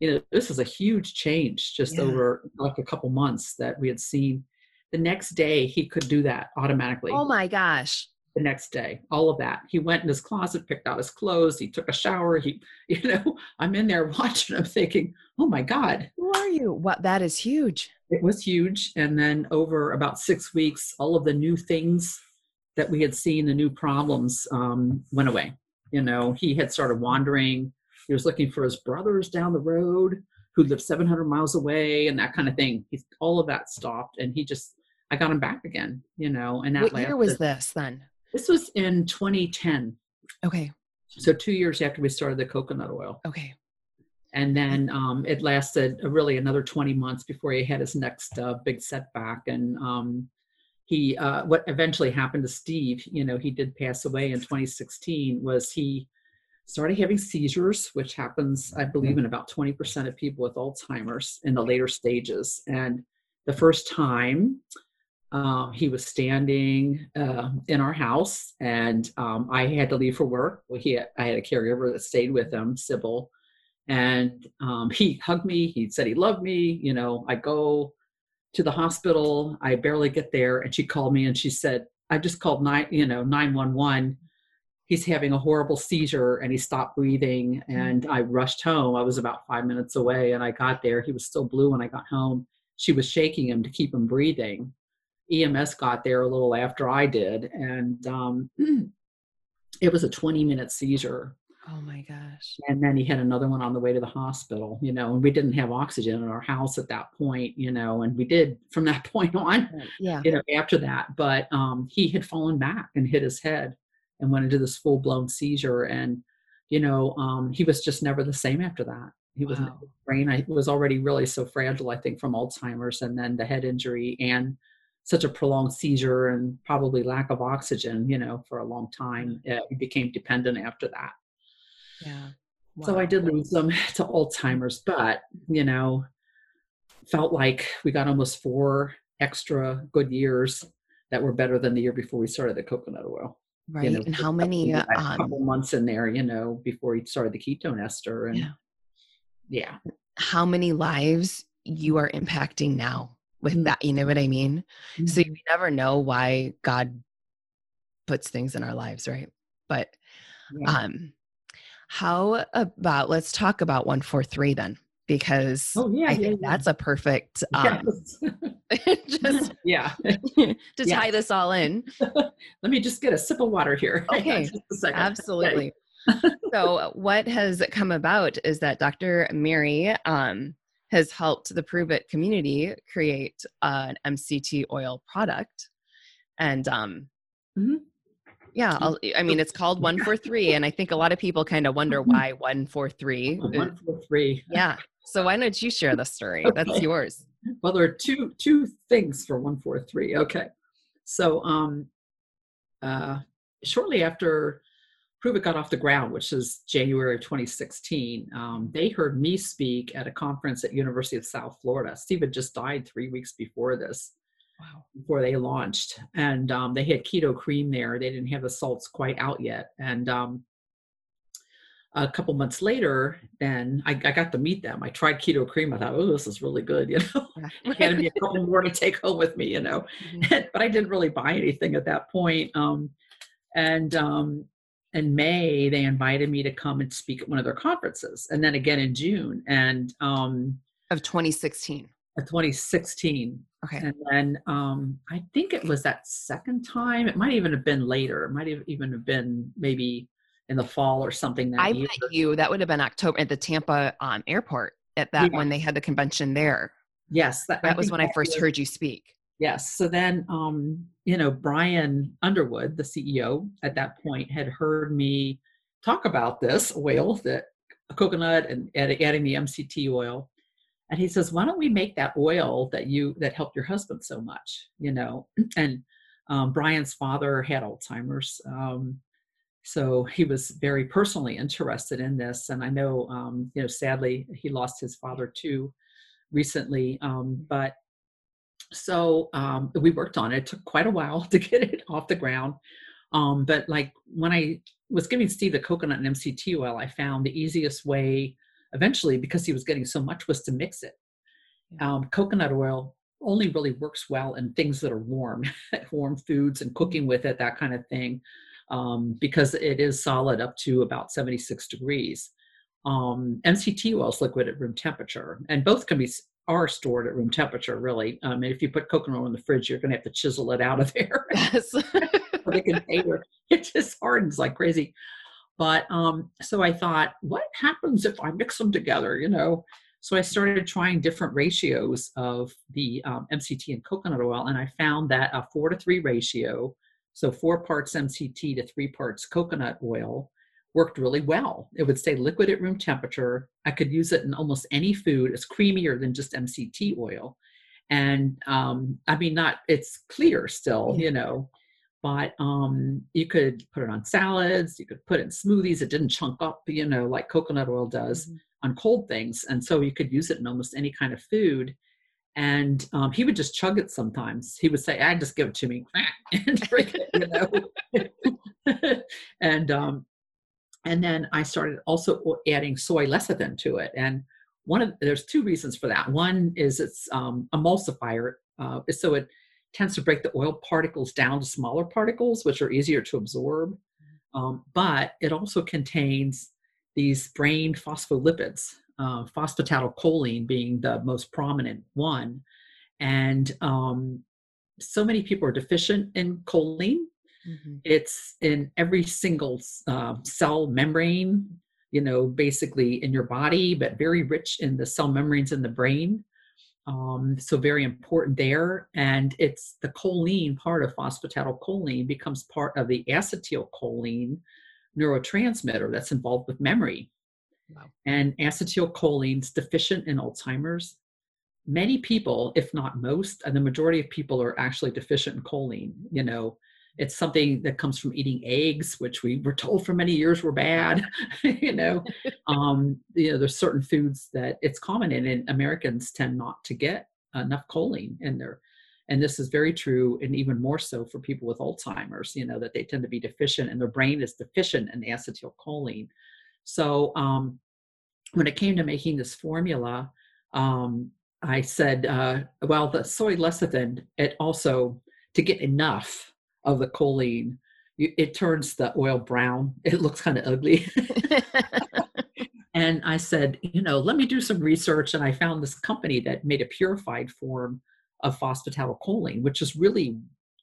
You know, this is a huge change just yeah. over like a couple months that we had seen. The next day, he could do that automatically. Oh my gosh the next day all of that he went in his closet picked out his clothes he took a shower he *laughs* you know i'm in there *laughs* watching him thinking oh my god who are you what that is huge it was huge and then over about six weeks all of the new things that we had seen the new problems um, went away you know he had started wandering he was looking for his brothers down the road who lived 700 miles away and that kind of thing He's, all of that stopped and he just i got him back again you know and that what year was this then this was in 2010. Okay. So two years after we started the coconut oil. Okay. And then um, it lasted uh, really another 20 months before he had his next uh, big setback. And um, he, uh, what eventually happened to Steve, you know, he did pass away in 2016, was he started having seizures, which happens, I believe, mm-hmm. in about 20% of people with Alzheimer's in the later stages. And the first time um, he was standing uh, in our house, and um, I had to leave for work. Well, he had, I had a caregiver that stayed with him, Sybil, and um, he hugged me. He said he loved me. You know, I go to the hospital. I barely get there, and she called me and she said, "I just called nine, you know, nine one one. He's having a horrible seizure and he stopped breathing." And I rushed home. I was about five minutes away, and I got there. He was still blue when I got home. She was shaking him to keep him breathing. EMS got there a little after I did, and um, *clears throat* it was a 20 minute seizure Oh my gosh. and then he had another one on the way to the hospital you know and we didn't have oxygen in our house at that point you know and we did from that *laughs* point on Yeah. you know after that but um he had fallen back and hit his head and went into this full-blown seizure and you know um he was just never the same after that he was Wow. brain i was already really so fragile i think from alzheimer's and then the head injury and such a prolonged seizure and probably lack of oxygen you know for a long time uh, he became dependent after that Yeah. so I did lose them *laughs* to Alzheimer's, but you know, felt like we got almost four extra good years that were better than the year before we started the coconut oil. Right. You know, and how many um couple months in there, you know, before we started the ketone ester, and Yeah. yeah, how many lives you are impacting now with Mhm. that, you know what I mean? So Mhm. you never know why God puts things in our lives, right? But Yeah. um how about let's talk about 143 then because oh yeah, I yeah, think yeah. that's a perfect um Yes. *laughs* *laughs* just *laughs* yeah. to tie this all in. Let me just get a sip of water here. Okay. just a second. Absolutely. so what has come about is that Dr. Mary um, has helped the Pruvit community create an MCT oil product. And um, Mhm. Yeah, I'll, I mean, it's called 143. And I think a lot of people kind of wonder Mhm. why 143. Okay. One, four, three. *laughs* Yeah. So why don't you share the story? That's yours. Well, there are two two things for one four three. Okay, so um, uh, shortly after Pruvit got off the ground, which is January of 2016, um, they heard me speak at a conference at University of South Florida. Steve had just died three weeks before this, Wow. before they launched, and um, they had keto cream there. They didn't have the salts quite out yet, and um, a couple months later, then I, I got to meet them. I tried keto cream. I thought, oh, this is really good, *laughs* you know handed me a couple more to take home with me, you know. *laughs* Mhm. but I didn't really buy anything at that point. Um, and um, in May, they invited me to come and speak at one of their conferences, and then again in June, and um, Of 2016. Uh, 2016. Okay. And then um, I think it was that second time. It might even have been later. It might have even have been maybe in the fall or something that I year. met you, that would have been October at the Tampa um, airport at that Yeah. when they had the convention there. Yes, That that was when I first was- heard you speak. Yes. So then, um, you know, Brian Underwood, the CEO at that point, had heard me talk about this oil, that coconut, and adding the MCT oil. And he says, "Why don't we make that oil that you that helped your husband so much?" You know, *clears throat* and um, Brian's father had Alzheimer's, um, so he was very personally interested in this. And I know, um, you know, sadly, he lost his father too recently, um, but so um, we worked on it. It took quite a while *laughs* to get it off the ground. Um, but like when I was giving Steve the coconut and MCT oil, I found the easiest way eventually because he was getting so much was to mix it. Um, coconut oil only really works well in things that are warm, *laughs* warm foods and cooking with it, that kind of thing, um, because it is solid up to about 76 degrees. Um, MCT oil is liquid at room temperature, and both can be are stored at room temperature. Really, um, and if you put coconut oil in the fridge, you're going to have to chisel it out of *laughs* there. Yes. the container. It just hardens like crazy. But um, so I thought, what happens if I mix them together? You know, so I started trying different ratios of the um, MCT and coconut oil, and I found that a four to three ratio, so four parts MCT to three parts coconut oil, worked really well. It would stay liquid at room temperature. I could use it in almost any food. It's creamier than just MCT oil. And um, I mean, not, it's clear still, Yeah. you know, but um, you could put it on salads, you could put it in smoothies. It didn't chunk up, you know, like coconut oil does Mhm. on cold things. And so you could use it in almost any kind of food. And um, he would just chug it sometimes. He would say, I just give it to me *laughs* and drink it, you know. *laughs* and um, and then I started also adding soy lecithin to it. And one of there's two reasons for that. One is it's um, emulsifier, uh, so it tends to break the oil particles down to smaller particles, which are easier to absorb. Um, but it also contains these brain phospholipids, uh, phosphatidylcholine being the most prominent one. And um, so many people are deficient in choline. Mm-hmm. It's in every single uh, cell membrane, you know, basically in your body, but very rich in the cell membranes in the brain. Um, so very important there. And it's the choline part of phosphatidylcholine becomes part of the acetylcholine neurotransmitter that's involved with memory. Wow. And acetylcholine's deficient in Alzheimer's. Many people, if not most, and the majority of people are actually deficient in choline. You know, it's something that comes from eating eggs which we were told for many years were bad *laughs* you know? *laughs* Um, you know there's certain foods that it's common in and americans tend not to get enough choline in there. And this is very true and even more so for people with alzheimer's you know that they tend to be deficient and their brain is deficient in acetylcholine so um, when it came to making this formula um, i said uh, well the soy lecithin it also to get enough of the choline, you, it turns the oil brown. *laughs* It looks kind of ugly. *laughs* and I said, you know, let me do some research. And I found this company that made a purified form of phosphatidylcholine, which is really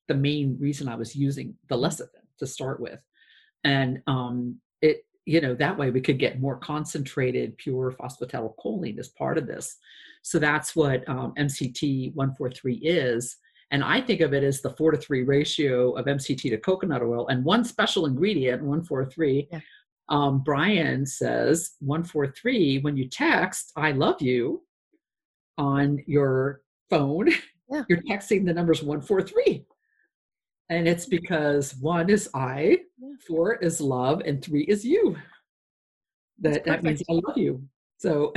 the main reason I was using the lecithin to start with. And um, it, you know, that way we could get more concentrated, pure phosphatidylcholine as part of this. So that's what um, MCT 143 is. And I think of it as the four to three ratio of MCT to coconut oil. And one special ingredient, 143, yeah. um, Brian says 143, when you text, I love you on your phone, yeah. you're texting the numbers 143. And it's because one is I, yeah. four is love, and three is you. That, that means I love you. So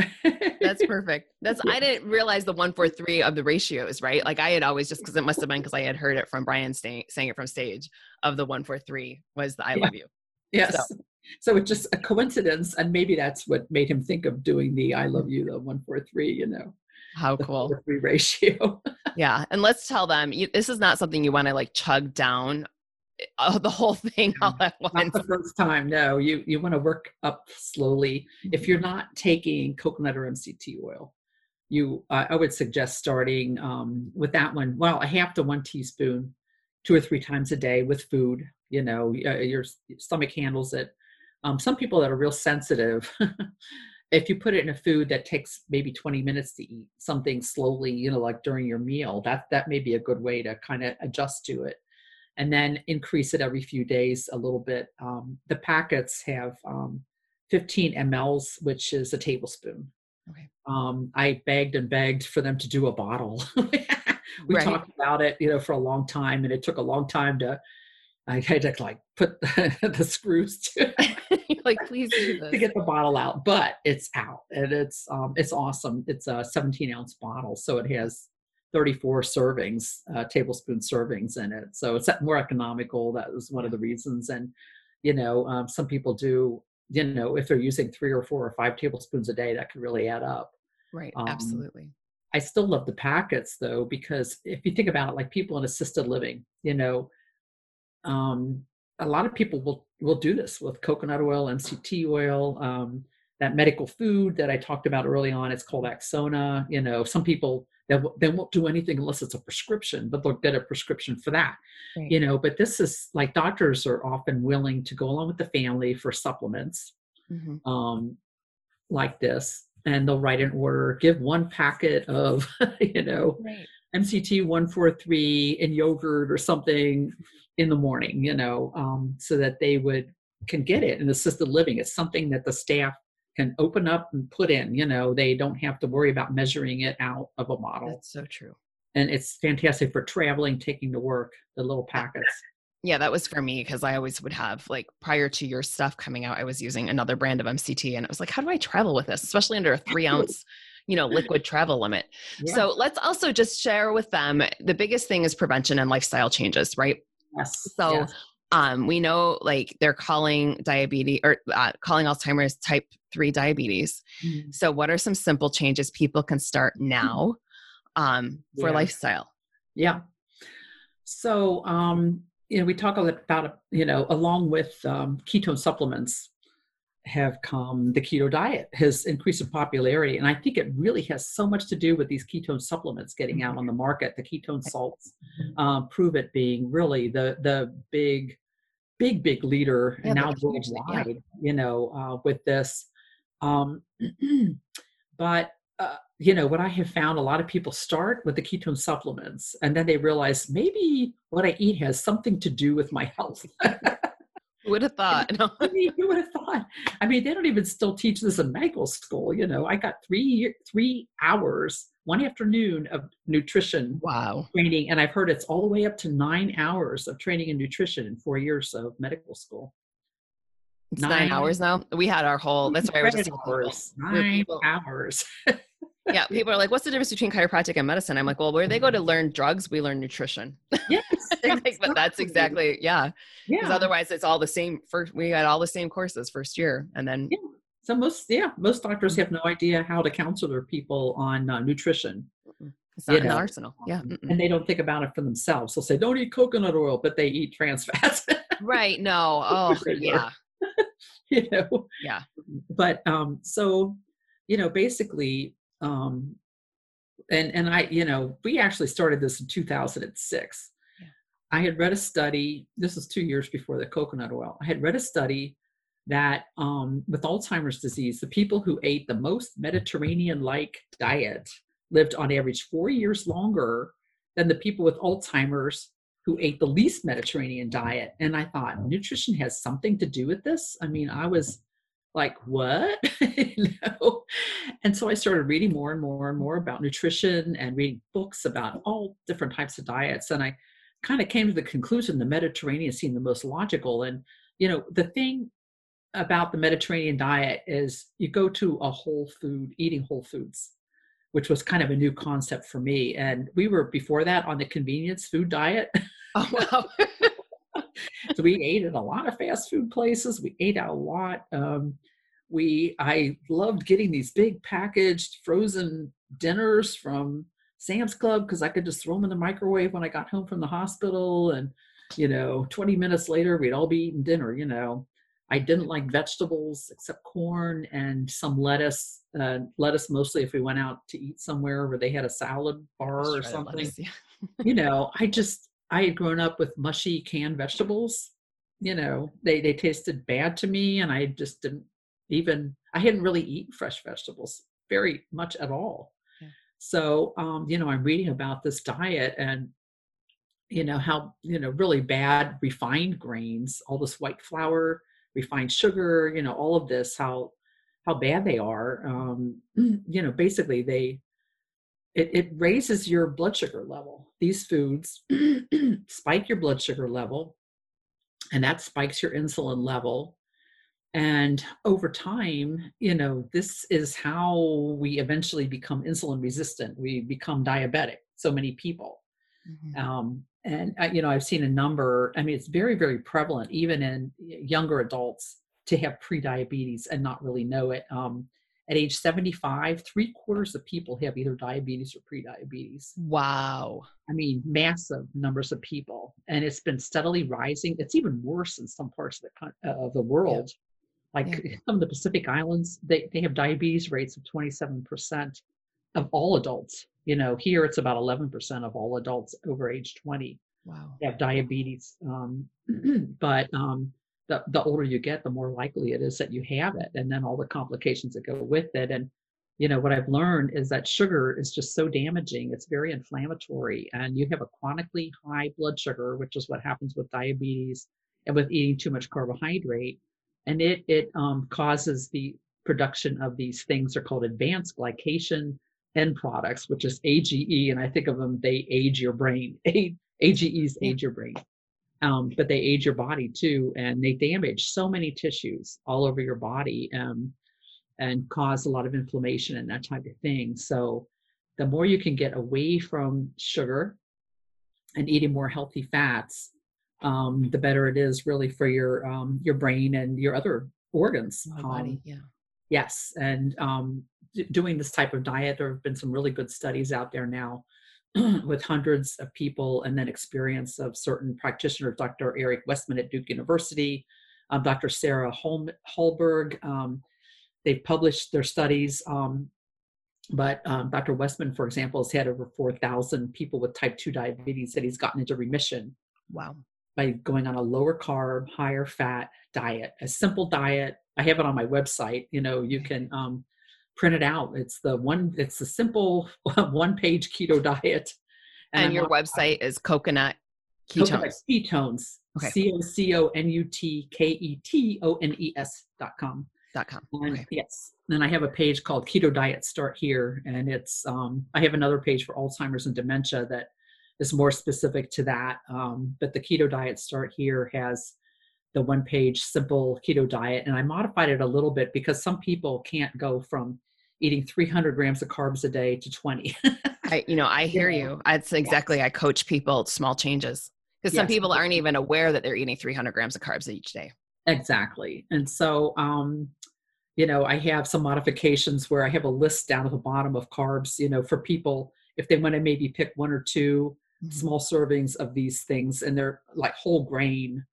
that's *laughs* perfect. That's I didn't realize the one four three of the ratios, right? Like I had always just because it must have been because I had heard it from Brian saying, saying it from stage of the one four three was the I yeah. love you. Yes. So. so it's just a coincidence, and maybe that's what made him think of doing the I love you, the one four three. You know. How cool. Three *laughs* ratio. yeah, and let's tell them you, this is not something you want to like chug down uh, the whole thing all at once. Not the first time. No, you you want to work up slowly. If you're mm-hmm. not taking coconut or MCT oil, you uh, I would suggest starting um, with that one. Well, a half to one teaspoon, two or three times a day with food. You know, uh, your stomach handles it. Um, some people that are real sensitive. *laughs* if you put it in a food that takes maybe 20 minutes to eat something slowly you know like during your meal that that may be a good way to kind of adjust to it and then increase it every few days a little bit. Um, the packets have um, 15 mLs, which is a tablespoon. Okay. Um, I begged and begged for them to do a bottle. *laughs* we right. talked about it, you know, for a long time, and it took a long time to. I had to like put *laughs* the screws *laughs* to like please to get the bottle out, but it's out and it's um it's awesome. It's a 17 ounce bottle, so it has 34 servings, uh, tablespoon servings in it. So it's more economical. That was one of the reasons. And, you know, um, some people do, you know, if they're using three or four or five tablespoons a day, that could really add up. Right. Um, Absolutely. I still love the packets though, because if you think about it, like people in assisted living, you know, um, a lot of people will will do this with coconut oil, MCT oil, um, that medical food that I talked about early on. It's called Axona. You know, some people they, they won't do anything unless it's a prescription but they'll get a prescription for that right. you know but this is like doctors are often willing to go along with the family for supplements mm-hmm. um, like this and they'll write an order give one packet of *laughs* you know right. mct 143 in yogurt or something in the morning you know um, so that they would can get it in assisted living it's something that the staff can open up and put in. You know, they don't have to worry about measuring it out of a model. That's so true. And it's fantastic for traveling, taking to work, the little packets. Yeah, that was for me because I always would have like prior to your stuff coming out, I was using another brand of MCT and it was like, how do I travel with this? Especially under a three ounce you know liquid travel limit yeah. so let's also just share with them the biggest thing is prevention and lifestyle changes right yes so yes Um, we know like they're calling diabetes or uh, calling Alzheimer's type 3 diabetes. Mm. So, what are some simple changes people can start now um, for Yeah. lifestyle? Yeah. So, um, you know, we talk a lot about, you know, along with um, ketone supplements have come the keto diet has increased in popularity. And I think it really has so much to do with these ketone supplements getting out on the market. The ketone salts um, Pruvit being really the, the big, big, big leader Yeah, now they're yeah. worldwide, you know, uh, with this. Um, *clears throat* but uh, you know what i have found a lot of people start with the ketone supplements and then they realize maybe what i eat has something to do with my health *laughs* would have thought? No. I mean, who would have thought i mean they don't even still teach this in medical school you know i got three three hours one afternoon of nutrition Wow. training and i've heard it's all the way up to nine hours of training in nutrition in four years of medical school It's nine, Nine- hours now. We had our whole, that's why I was just Credit telling people, hours, nine hours *laughs* yeah, people are like, what's the difference between chiropractic and medicine? I'm like, well, where they go to learn drugs, we learn nutrition. yes *laughs* like, but that's exactly, yeah. Because yeah otherwise it's all the same first we got all the same courses first year. And then Yeah. So most, yeah, most doctors have no idea how to counsel their people on uh, nutrition, it's not you in the know, arsenal. Yeah. mm-mm. and they don't think about it for themselves. They'll say, "Don't eat coconut oil," but they eat trans fats. Right. No. *laughs* Oh yeah. *laughs* you know. Yeah. But um, so, you know, basically, um, and and I, you know, we actually started this in 2006. Yeah. I had read a study. This was two years before the coconut oil. I had read a study that um, with Alzheimer's disease, the people who ate the most Mediterranean-like diet lived on average four years longer than the people with Alzheimer's who ate the least Mediterranean diet. And I thought nutrition has something to do with this. I mean, I was like, what? *laughs* you know? And so I started reading more and more and more about nutrition and reading books about all different types of diets. And I kind of came to the conclusion the Mediterranean seemed the most logical. And, you know, the thing about the Mediterranean diet is you go to a whole food, eating whole foods, which was kind of a new concept for me. And we were before that on the convenience food diet. Oh *laughs* wow. so we ate at a lot of fast food places. We ate out a lot. Um, we I loved getting these big packaged frozen dinners from Sam's Club because I could just throw them in the microwave when I got home from the hospital, and you know, 20 minutes later we'd all be eating dinner. You know, I didn't like vegetables except corn and some lettuce. Uh, lettuce mostly if we went out to eat somewhere where they had a salad bar or something lettuce, yeah. you *laughs* know, I just I had grown up with mushy canned vegetables. You know, they they tasted bad to me, and I just didn't even I hadn't really eaten fresh vegetables very much at all. Yeah. So, um, you know, I'm reading about this diet and you know how you know really bad refined grains, all this white flour, refined sugar, you know, all of this how how bad they are. Um, *clears throat* you know, basically they it, it raises your blood sugar level. These foods *clears throat* spike your blood sugar level, and that spikes your insulin level. And over time, you know, this is how we eventually become insulin resistant. We become diabetic. So many people. Mhm. Um, and uh, you know, I've seen a number. I mean, it's very, very prevalent, even in younger adults, to have pre-diabetes and not really know it. Um, at age 75, three quarters of people have either diabetes or pre-diabetes. Wow. I mean, massive numbers of people, and it's been steadily rising. It's even worse in some parts of the uh, of the world, like Yeah. some of the Pacific Islands. They they have diabetes rates of 27 percent of all adults. You know, here it's about 11 percent of all adults over age 20 Wow. They have diabetes. Um, *clears throat* but um, the, the older you get, the more likely it is that you have it, and then all the complications that go with it. And you know what I've learned is that sugar is just so damaging. It's very inflammatory, and you have a chronically high blood sugar, which is what happens with diabetes and with eating too much carbohydrate, and it it um, causes the production of these things. They're called advanced glycation end products, which is AGE, and I think of them. They age your brain. *laughs* AGEs age your brain, um, but they age your body too, and they damage so many tissues all over your body, um, and cause a lot of inflammation and that type of thing. So, the more you can get away from sugar and eating more healthy fats, um, the better it is really for your um, your brain and your other organs. My Um, body, yeah. Yes, and um, d- doing this type of diet, there have been some really good studies out there now *clears throat* with hundreds of people, and then experience of certain practitioners. Dr. Eric Westman at Duke University, um, Dr. Sarah Holm- Hallberg. Um, they've published their studies, um, but um, Dr. Westman, for example, has had over 4,000 people with type 2 diabetes that he's gotten into remission Wow. By going on a lower carb, higher fat diet, a simple diet. I have it on my website. You know, you can um, print it out. It's the one. It's the simple *laughs* one-page keto diet. And, I'm your on- website is coconut Coconut ketones. ketones. Okay. C O C O N U T K E T O N E S dot com. Dot com. And Okay. yes, then I have a page called Keto Diet Start Here, and it's um, I have another page for Alzheimer's and dementia that is more specific to that. Um, but the Keto Diet Start Here has the one page simple keto diet, and I modified it a little bit because some people can't go from eating 300 grams of carbs a day to 20. *laughs* I, you know, I hear Yeah. you. That's exactly. I coach people small changes because some Yes. people aren't even aware that they're eating 300 grams of carbs each day. Exactly. And so, um, you know, I have some modifications where I have a list down at the bottom of carbs, you know, for people if they want to maybe pick one or 2 Mhm. small servings of these things and they're like whole grain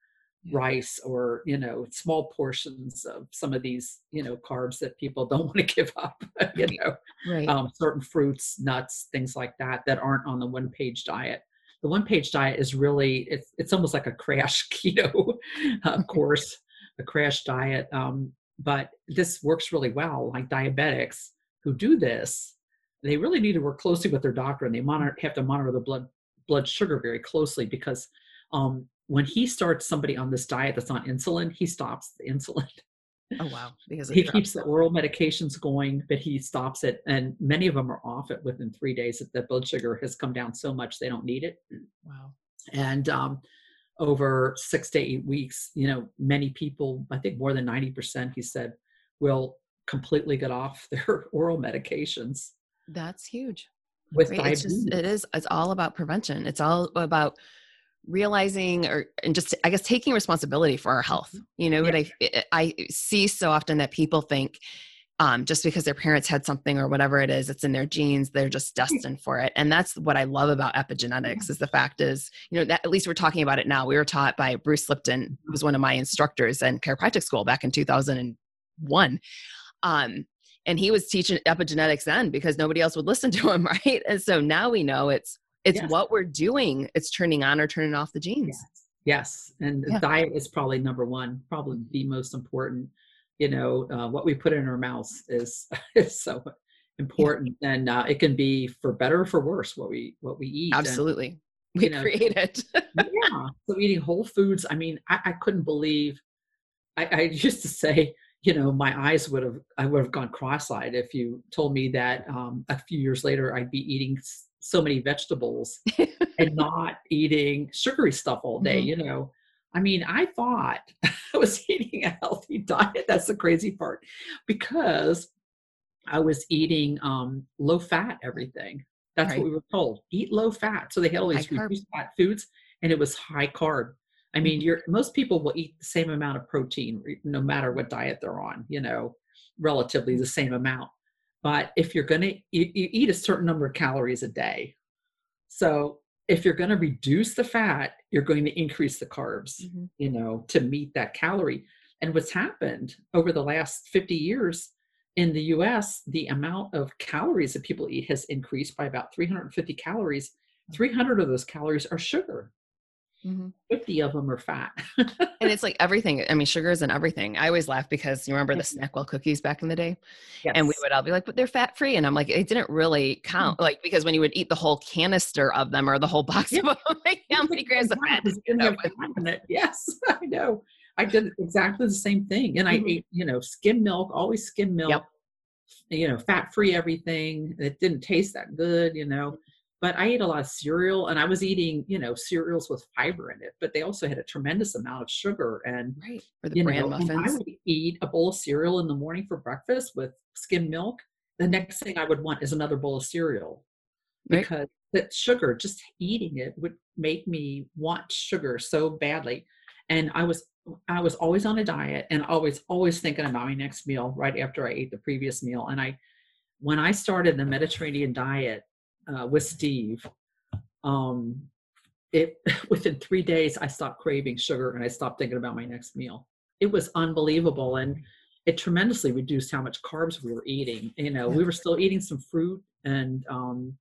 Yeah. rice or, you know, small portions of some of these, you know, carbs that people *laughs* don't want to give up, *laughs* you know, Right. um, certain fruits, nuts, things like that, that aren't on the one page diet. The one page diet is really, it's, it's almost like a crash *laughs* keto uh, course, a crash diet. Um, but this works really well. Like diabetics who do this, they really need to work closely with their doctor and they monitor, have to monitor their blood, blood sugar very closely because um, when he starts somebody on this diet that's on insulin, he stops the insulin *laughs* oh wow. Because he keeps the oral medications going, but he stops it, and many of them are off it within three days. That the blood sugar has come down so much they don't need it, Wow. and um, over six to eight weeks, you know, many people, I think more than ninety percent, he said, will completely get off *laughs* their oral medications That's huge. With Right? It's just it is it's all about prevention. It's all about realizing or and just I guess taking responsibility for our health. You know, what I I see so often that people think um, just because their parents had something or whatever it is, it's in their genes, they're just *laughs* destined for it. And that's what I love about epigenetics is the fact is, you know, that at least we're talking about it now. We were taught by Bruce Lipton, who was one of my instructors in chiropractic school back in 2001. Um, and he was teaching epigenetics then because nobody else would listen *laughs* to him, right? And so now we know it's it's Yes. what we're doing. It's turning on or turning off the genes. Yes. Yes, and Yeah. diet is probably number one, probably the most important. You know, uh, what we put in our mouths is *laughs* is so important, and uh, it can be for better or for worse what we what we eat. And, Absolutely. We you know, create it. *laughs* yeah. So eating whole foods. I mean, I, I couldn't believe. I, I used to say, you know, my eyes would have I would have gone cross-eyed if you told me that um, a few years later I'd be eating so many vegetables *laughs* and not eating sugary stuff all day. Mhm. You know, I mean, I thought *laughs* I was eating a healthy diet. That's the crazy part, because I was eating um, low fat everything. That's Right. what we were told: eat low fat. So they had all these reduced fat foods, and it was high carb. I mean, Mhm. you're most people will eat the same amount of protein, no matter what diet they're on. You know, relatively the same amount. But if you're going to you, you eat a certain number of calories a day, so if you're going to reduce the fat, you're going to increase the carbs. Mhm. You know, to meet that calorie. And what's happened over the last 50 years in the US, the amount of calories that people eat has increased by about 350 calories. 300 of those calories are sugar, Mhm. 50 of them are fat. *laughs* And it's like everything. I mean, sugar is in everything. I always laugh because you remember the Snackwell cookies back in the day? And we would all be like, but they're fat free. And I'm like, it didn't really count. Like, because when you would eat the whole canister of them or the whole box Yeah. of them, *laughs* like, how many grams of fat It's did you gonna end up have with? in it. Yes, *laughs* I know. I did exactly the same thing. And I Mhm. ate, you know, skim milk, always skim milk, you know, fat free everything. It didn't taste that good, you know. But I ate a lot of cereal and I was eating, you know, cereals with fiber in it, but they also had a tremendous amount of sugar. And, Right. Or the bran know, and I muffins. would eat a bowl of cereal in the morning for breakfast with skim milk. The next thing I would want is another bowl of cereal Right. because that sugar, just eating it would make me want sugar so badly. And I was I was always on a diet and always always thinking about my next meal right after I ate the previous meal. And I when I started the Mediterranean diet uh, with Steve, um, it *laughs* within three days I stopped craving sugar and I stopped thinking about my next meal. It was unbelievable and it tremendously reduced how much carbs we were eating. You know, we were still eating some fruit and um,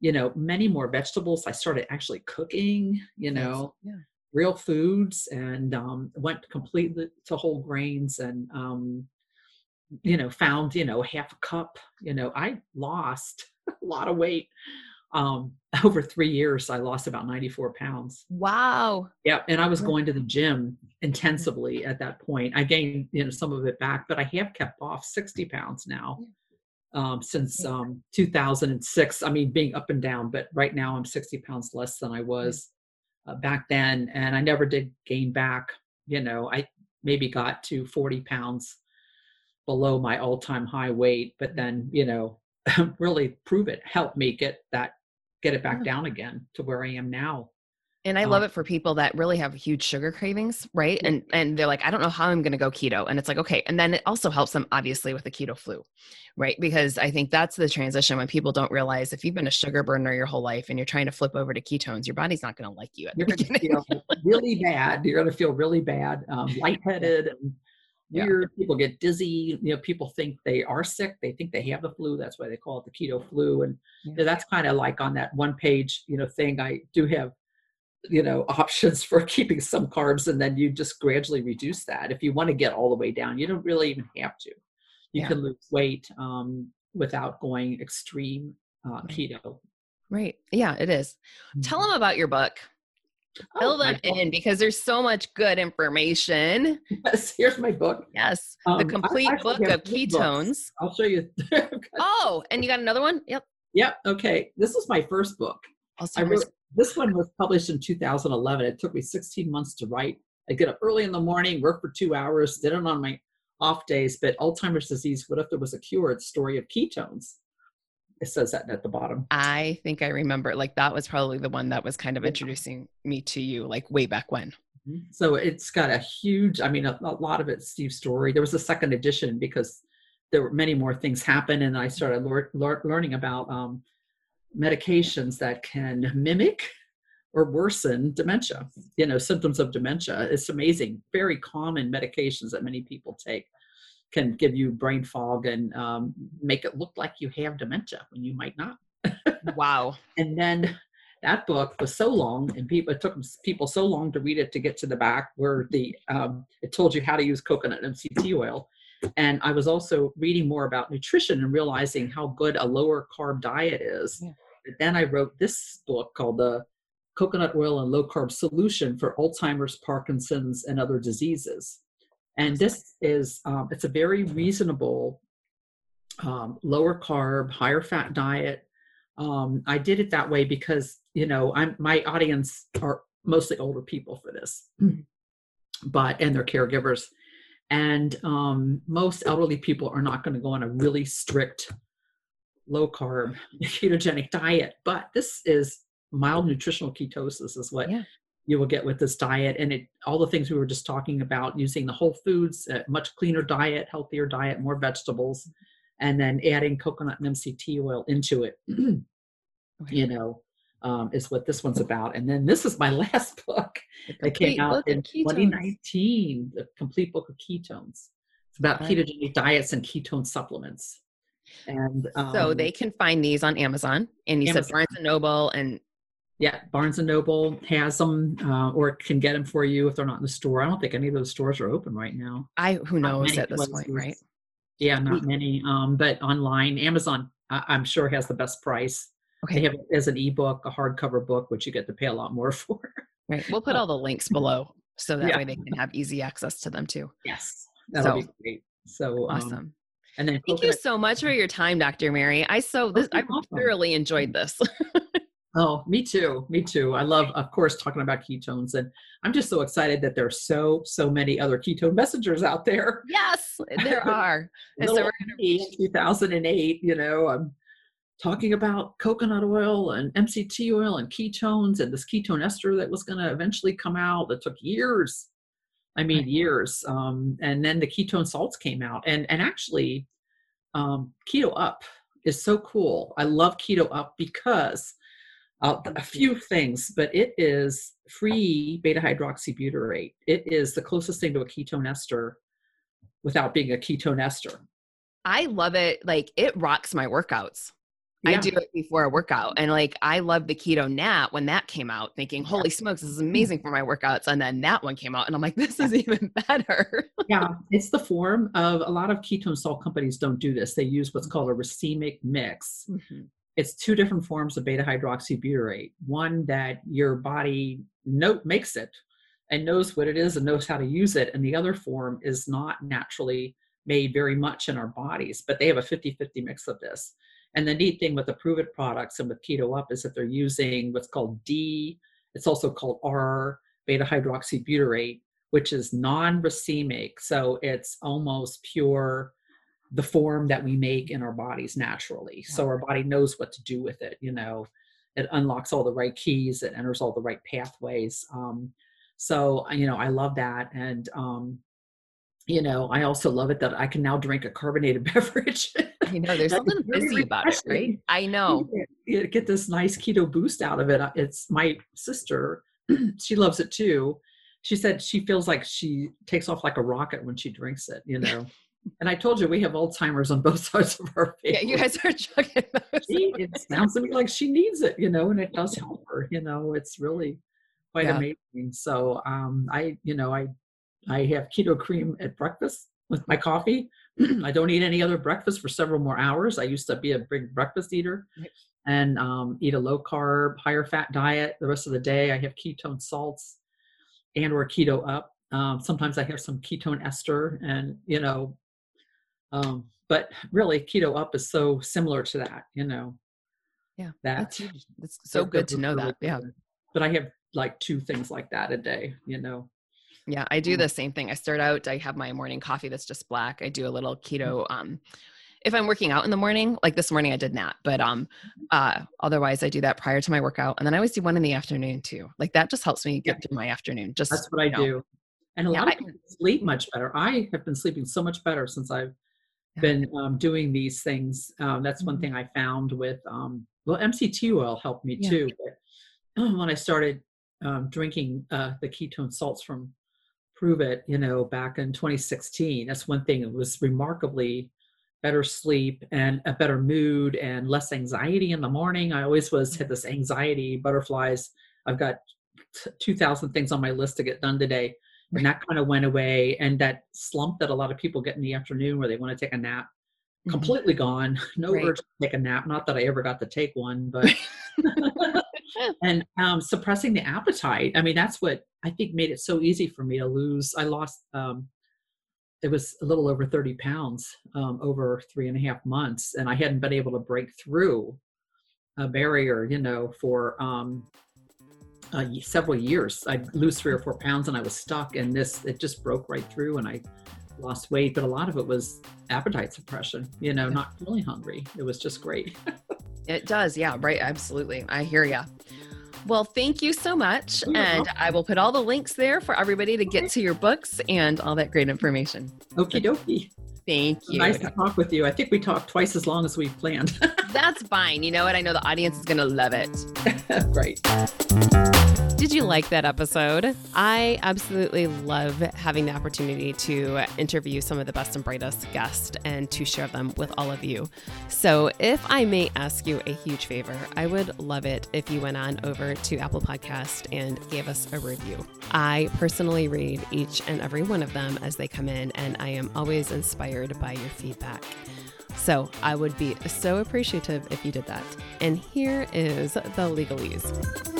you know, many more vegetables. I started actually cooking, you know, yeah. real foods and um, went completely to whole grains and, um, you know, found, you know, half a cup. You know, I lost a lot of weight. Um, *laughs* over three years, I lost about 94 pounds. Wow. Yeah. And I was going to the gym intensively at that point. I gained, you know, some of it back, but I have kept off 60 pounds now um, since um, 2006. I mean, being up and down, but right now I'm 60 pounds less than I was uh, back then. And I never did gain back. You know, I maybe got to 40 pounds below my all time high weight, but then, you know, *laughs* really Pruvit, help me get that, get it back Yeah. down again to where I am now. And I Um, love it for people that really have huge sugar cravings, right? And and they're like, I don't know how I'm going to go keto, and it's like, okay. And then it also helps them, obviously, with the keto flu, right? Because I think that's the transition when people don't realize if you've been a sugar burner your whole life and you're trying to flip over to ketones, your body's not going to like you at the you're going to beginning. feel really bad. You're going to feel really bad, um, *laughs* lightheaded, and Yeah. People get dizzy. You know, people think they are sick. They think they have the flu. That's why they call it the keto flu. And you know, Yeah. that's kind of like on that one page, you know, thing. I do have, you know, *laughs* options for keeping some carbs, and then you just gradually reduce that. If you want to get all the way down, you don't really even have to. You Yeah. can lose weight um, without going extreme uh, Right. keto. Right. Yeah, it is. Tell them about your book. Oh, Fill my them book. in because there's so much good information. Yes, here's my book. Yes. Um, the complete book of three books. ketones. I'll show you. *laughs* Oh, and you got another one? Yep. Yep. Okay. This is my first book. I wrote, this one was published in 2011. It took me 16 months to write. I get up early in the morning, work for two hours, did it on my off days. But Alzheimer's disease, what if there was a cure? It's story of ketones. It says that at the bottom. I think I remember like that was probably the one that was kind of introducing me to you like way back when. So it's got a huge, I mean, a, a lot of it's Steve's story. There was a second edition because there were many more things happen. And I started lear- lear- learning about um, medications that can mimic or worsen dementia, you know, symptoms of dementia. It's amazing. Very common medications that many people take can give you brain fog and um, make it look like you have dementia when you might not Wow. *laughs* and then that book was so long and people it took people so long to read it to get to the back where the um, it told you how to use coconut mct oil and i was also reading more about nutrition and realizing how good a lower carb diet is Yeah. but then i wrote this book called the coconut oil and low carb solution for alzheimer's parkinson's and other diseases and this is um, it's a very reasonable um, lower carb higher fat diet um, I did it that way because you know I'm my audience are mostly older people for this, but and their caregivers, and um, most elderly people are not going to go on a really strict low carb *laughs* ketogenic diet. But this is mild nutritional ketosis is what Yeah. You will get with this diet, and it all the things we were just talking about using the whole foods, a much cleaner diet, healthier diet, more vegetables. And then adding coconut and MCT oil into it. *clears throat* You know, um, is what this one's about. And then this is my *laughs* last book that came out in 2019, the complete book of ketones. It's about Right. ketogenic diets and ketone supplements. And So um, they can find these on Amazon. And you said Amazon. Barnes and Noble and yeah, Barnes and Noble has them, uh, or can get them for you if they're not in the store. I don't think any of those stores are open right now. I who knows at this point, right? Yeah, not many. Um, but online, Amazon, I- I'm sure has the best price. Okay, They have it as an ebook, a hardcover book, which you get to pay a lot more *laughs* for. Right. We'll put all the links below so that Yeah. way they can have easy access to them too. Yes, that'll So- be great. So um, Awesome. and then Thank you so much for your time, Dr. Mary. I so this I you're thoroughly enjoyed this. *laughs* Oh, me too. Me too. I love, of course, talking about ketones, and I'm just so excited that there's so so many other ketone messengers out there. yes, there are. *laughs* So we're gonna in 2008, you know, I'm talking about coconut oil and MCT oil and ketones and this ketone ester that was going to eventually come out that took years. I mean, years. Um, and then the ketone salts came out. And, and actually, um, Keto Up is so cool. I love Keto Up because uh, a few things, but it is free beta hydroxybutyrate. It is the closest thing to a ketone ester without being a ketone ester. I love it. Like it rocks my workouts. Yeah. I do it before a workout. And like I love the keto nat when that came out, thinking, holy smokes, this is amazing for my workouts. And then that one came out and I'm like, this is even *laughs* better. yeah. It's the form of a lot of ketone salt companies don't do this. They use what's called a racemic mix. Mm-hmm. It's two different forms of beta hydroxybutyrate. One that your body note makes it and knows what it is and knows how to use it. And the other form is not naturally made very much in our bodies, but they have a 50 50 mix of this. And the neat thing with the Pruvit products and with Keto Up is that they're using what's called D, it's also called R beta hydroxybutyrate, which is non racemic. So it's almost pure, the form that we make in our bodies naturally. So our body knows what to do with it. You know, it unlocks all the right keys, it enters all the right pathways. Um, so, you know, I love that. And, um, you know, I also love it that I can now drink a carbonated *laughs* beverage. I know there's something busy about it, right? I know. You get this nice keto boost out of it. It's my sister, *clears throat* she loves it too. She said she feels like she takes off like a rocket when she drinks it, you know. And I told you we have Alzheimer's on both *laughs* sides of our face. Yeah, you guys are chugging those. it sounds to me like she needs it, you know, and it does help her. You know, it's really quite yeah. amazing. So um, I, you know, I I have Keto Kreme at breakfast with my coffee. *clears throat* I don't eat any other breakfast for several more hours. I used to be a big breakfast eater and um, eat a low carb, higher fat diet the rest of the day. I have ketone salts and or keto up. Um, sometimes I have some ketone ester and, you know, um, but really keto up is so similar to that, you know. Yeah. That, that's, that's so good to know that. Yeah. But I have like two things like that a day, you know. Yeah, I do the same thing. I start out, I have my morning coffee that's just black. I do a little mm. keto um if I'm working out in the morning, like this morning I did not, but um mm-hmm. uh otherwise I do that prior to my workout and then I always do one in the afternoon too. Like that just helps me get yeah. through my afternoon. Just That's what I know. do. And a yeah, lot of people sleep much better. I have been sleeping so much better since I've. Been um, doing these things. Um, that's one mm-hmm. thing I found with um, well MCT oil helped me too. But *clears throat* when I started um, drinking uh, the ketone salts from Pruvit, you know, back in 2016. That's one thing. It was remarkably better sleep and a better mood and less anxiety in the morning. I always was had this anxiety, butterflies. I've got 2,000 things on my list to get done today. And that kind of went away. And that slump that a lot of people get in the afternoon where they want to take a nap, mm-hmm. completely gone. *laughs* No right. urge to take a nap. Not that I ever got to take one, but *laughs* *laughs* and um, suppressing the appetite. I mean, that's what I think made it so easy for me to lose. I lost, um, it was a little over 30 pounds um, over three and a half months, and I hadn't been able to break through a barrier, you know, for um, uh, several years. I'd lose three or four pounds, and I was stuck. And this, it just broke right through, and I lost weight. But a lot of it was appetite suppression. You know, not really hungry. It was just great. *laughs* It does. Yeah, right. Absolutely. I hear you. Well, thank you so much. You're and welcome. I will put all the links there for everybody to get to your books and all that great information. Okie dokie. Thank you. Nice to talk with you. I think we talked twice as long as we planned. *laughs* That's fine. You know what? I know the audience is going to love it. *laughs* Great. Did you like that episode? I absolutely love having the opportunity to interview some of the best and brightest guests and to share them with all of you. So, if I may ask you a huge favor, I would love it if you went on over to Apple Podcast and gave us a review. I personally read each and every one of them as they come in, and I am always inspired by your feedback. So I would be so appreciative if you did that. And here is the legalese.